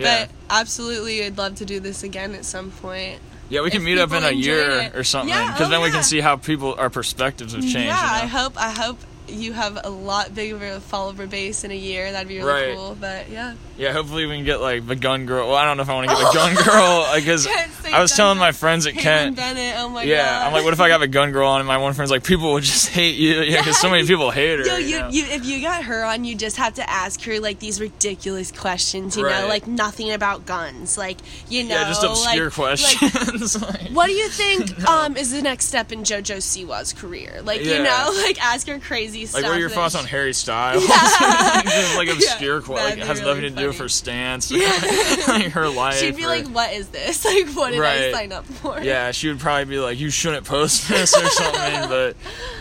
Yeah. But absolutely, I'd love to do this again at some point. yeah, we can if meet up in a year it. or something, Yeah, because oh, then we can see how people our perspectives have changed. yeah, you I hope I hope you have a lot bigger of a follower base in a year. That'd be really Right. cool. But yeah, Yeah, hopefully we can get like the gun girl. Well, I don't know if I want to get the gun girl because I was telling my friends at Kaitlin Kent. Bennett. Oh my Yeah, god. I'm like, what if I got the gun girl on? And my one friend's like, people would just hate you. Yeah, because so many people hate her. Yo, you you, know? you, if you got her on, you just have to ask her like these ridiculous questions, you Right. know, like nothing about guns, like you know, yeah, just obscure like, questions. Like, Like- what do you think um, is the next step in JoJo Siwa's career? Like Yeah. you know, like ask her crazy stuff. Like, what are your thoughts on Harry Styles? just like obscure Yeah, Like, has really nothing to do with her stance, like her life. She'd be or- like, "What is this? Like, what did Right. I sign up for?" yeah, she would probably be like, you shouldn't post this or something. but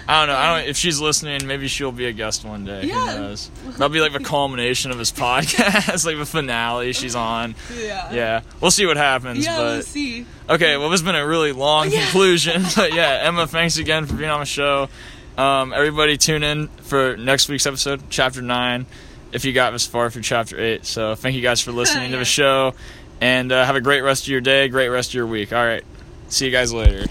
I don't know. I don't. If she's listening, maybe she'll be a guest one day. Yeah. Who knows? That'll be like the culmination of his podcast, like the finale. She's on. yeah, Yeah, we'll see what happens. Yeah, but we'll see. Okay, well, this has been a really long Yeah. conclusion. But yeah, Emma, thanks again for being on the show. Um, everybody tune in for next week's episode, Chapter 9, if you got this far through Chapter 8. So thank you guys for listening to the show. And uh, have a great rest of your day, great rest of your week. All right, see you guys later.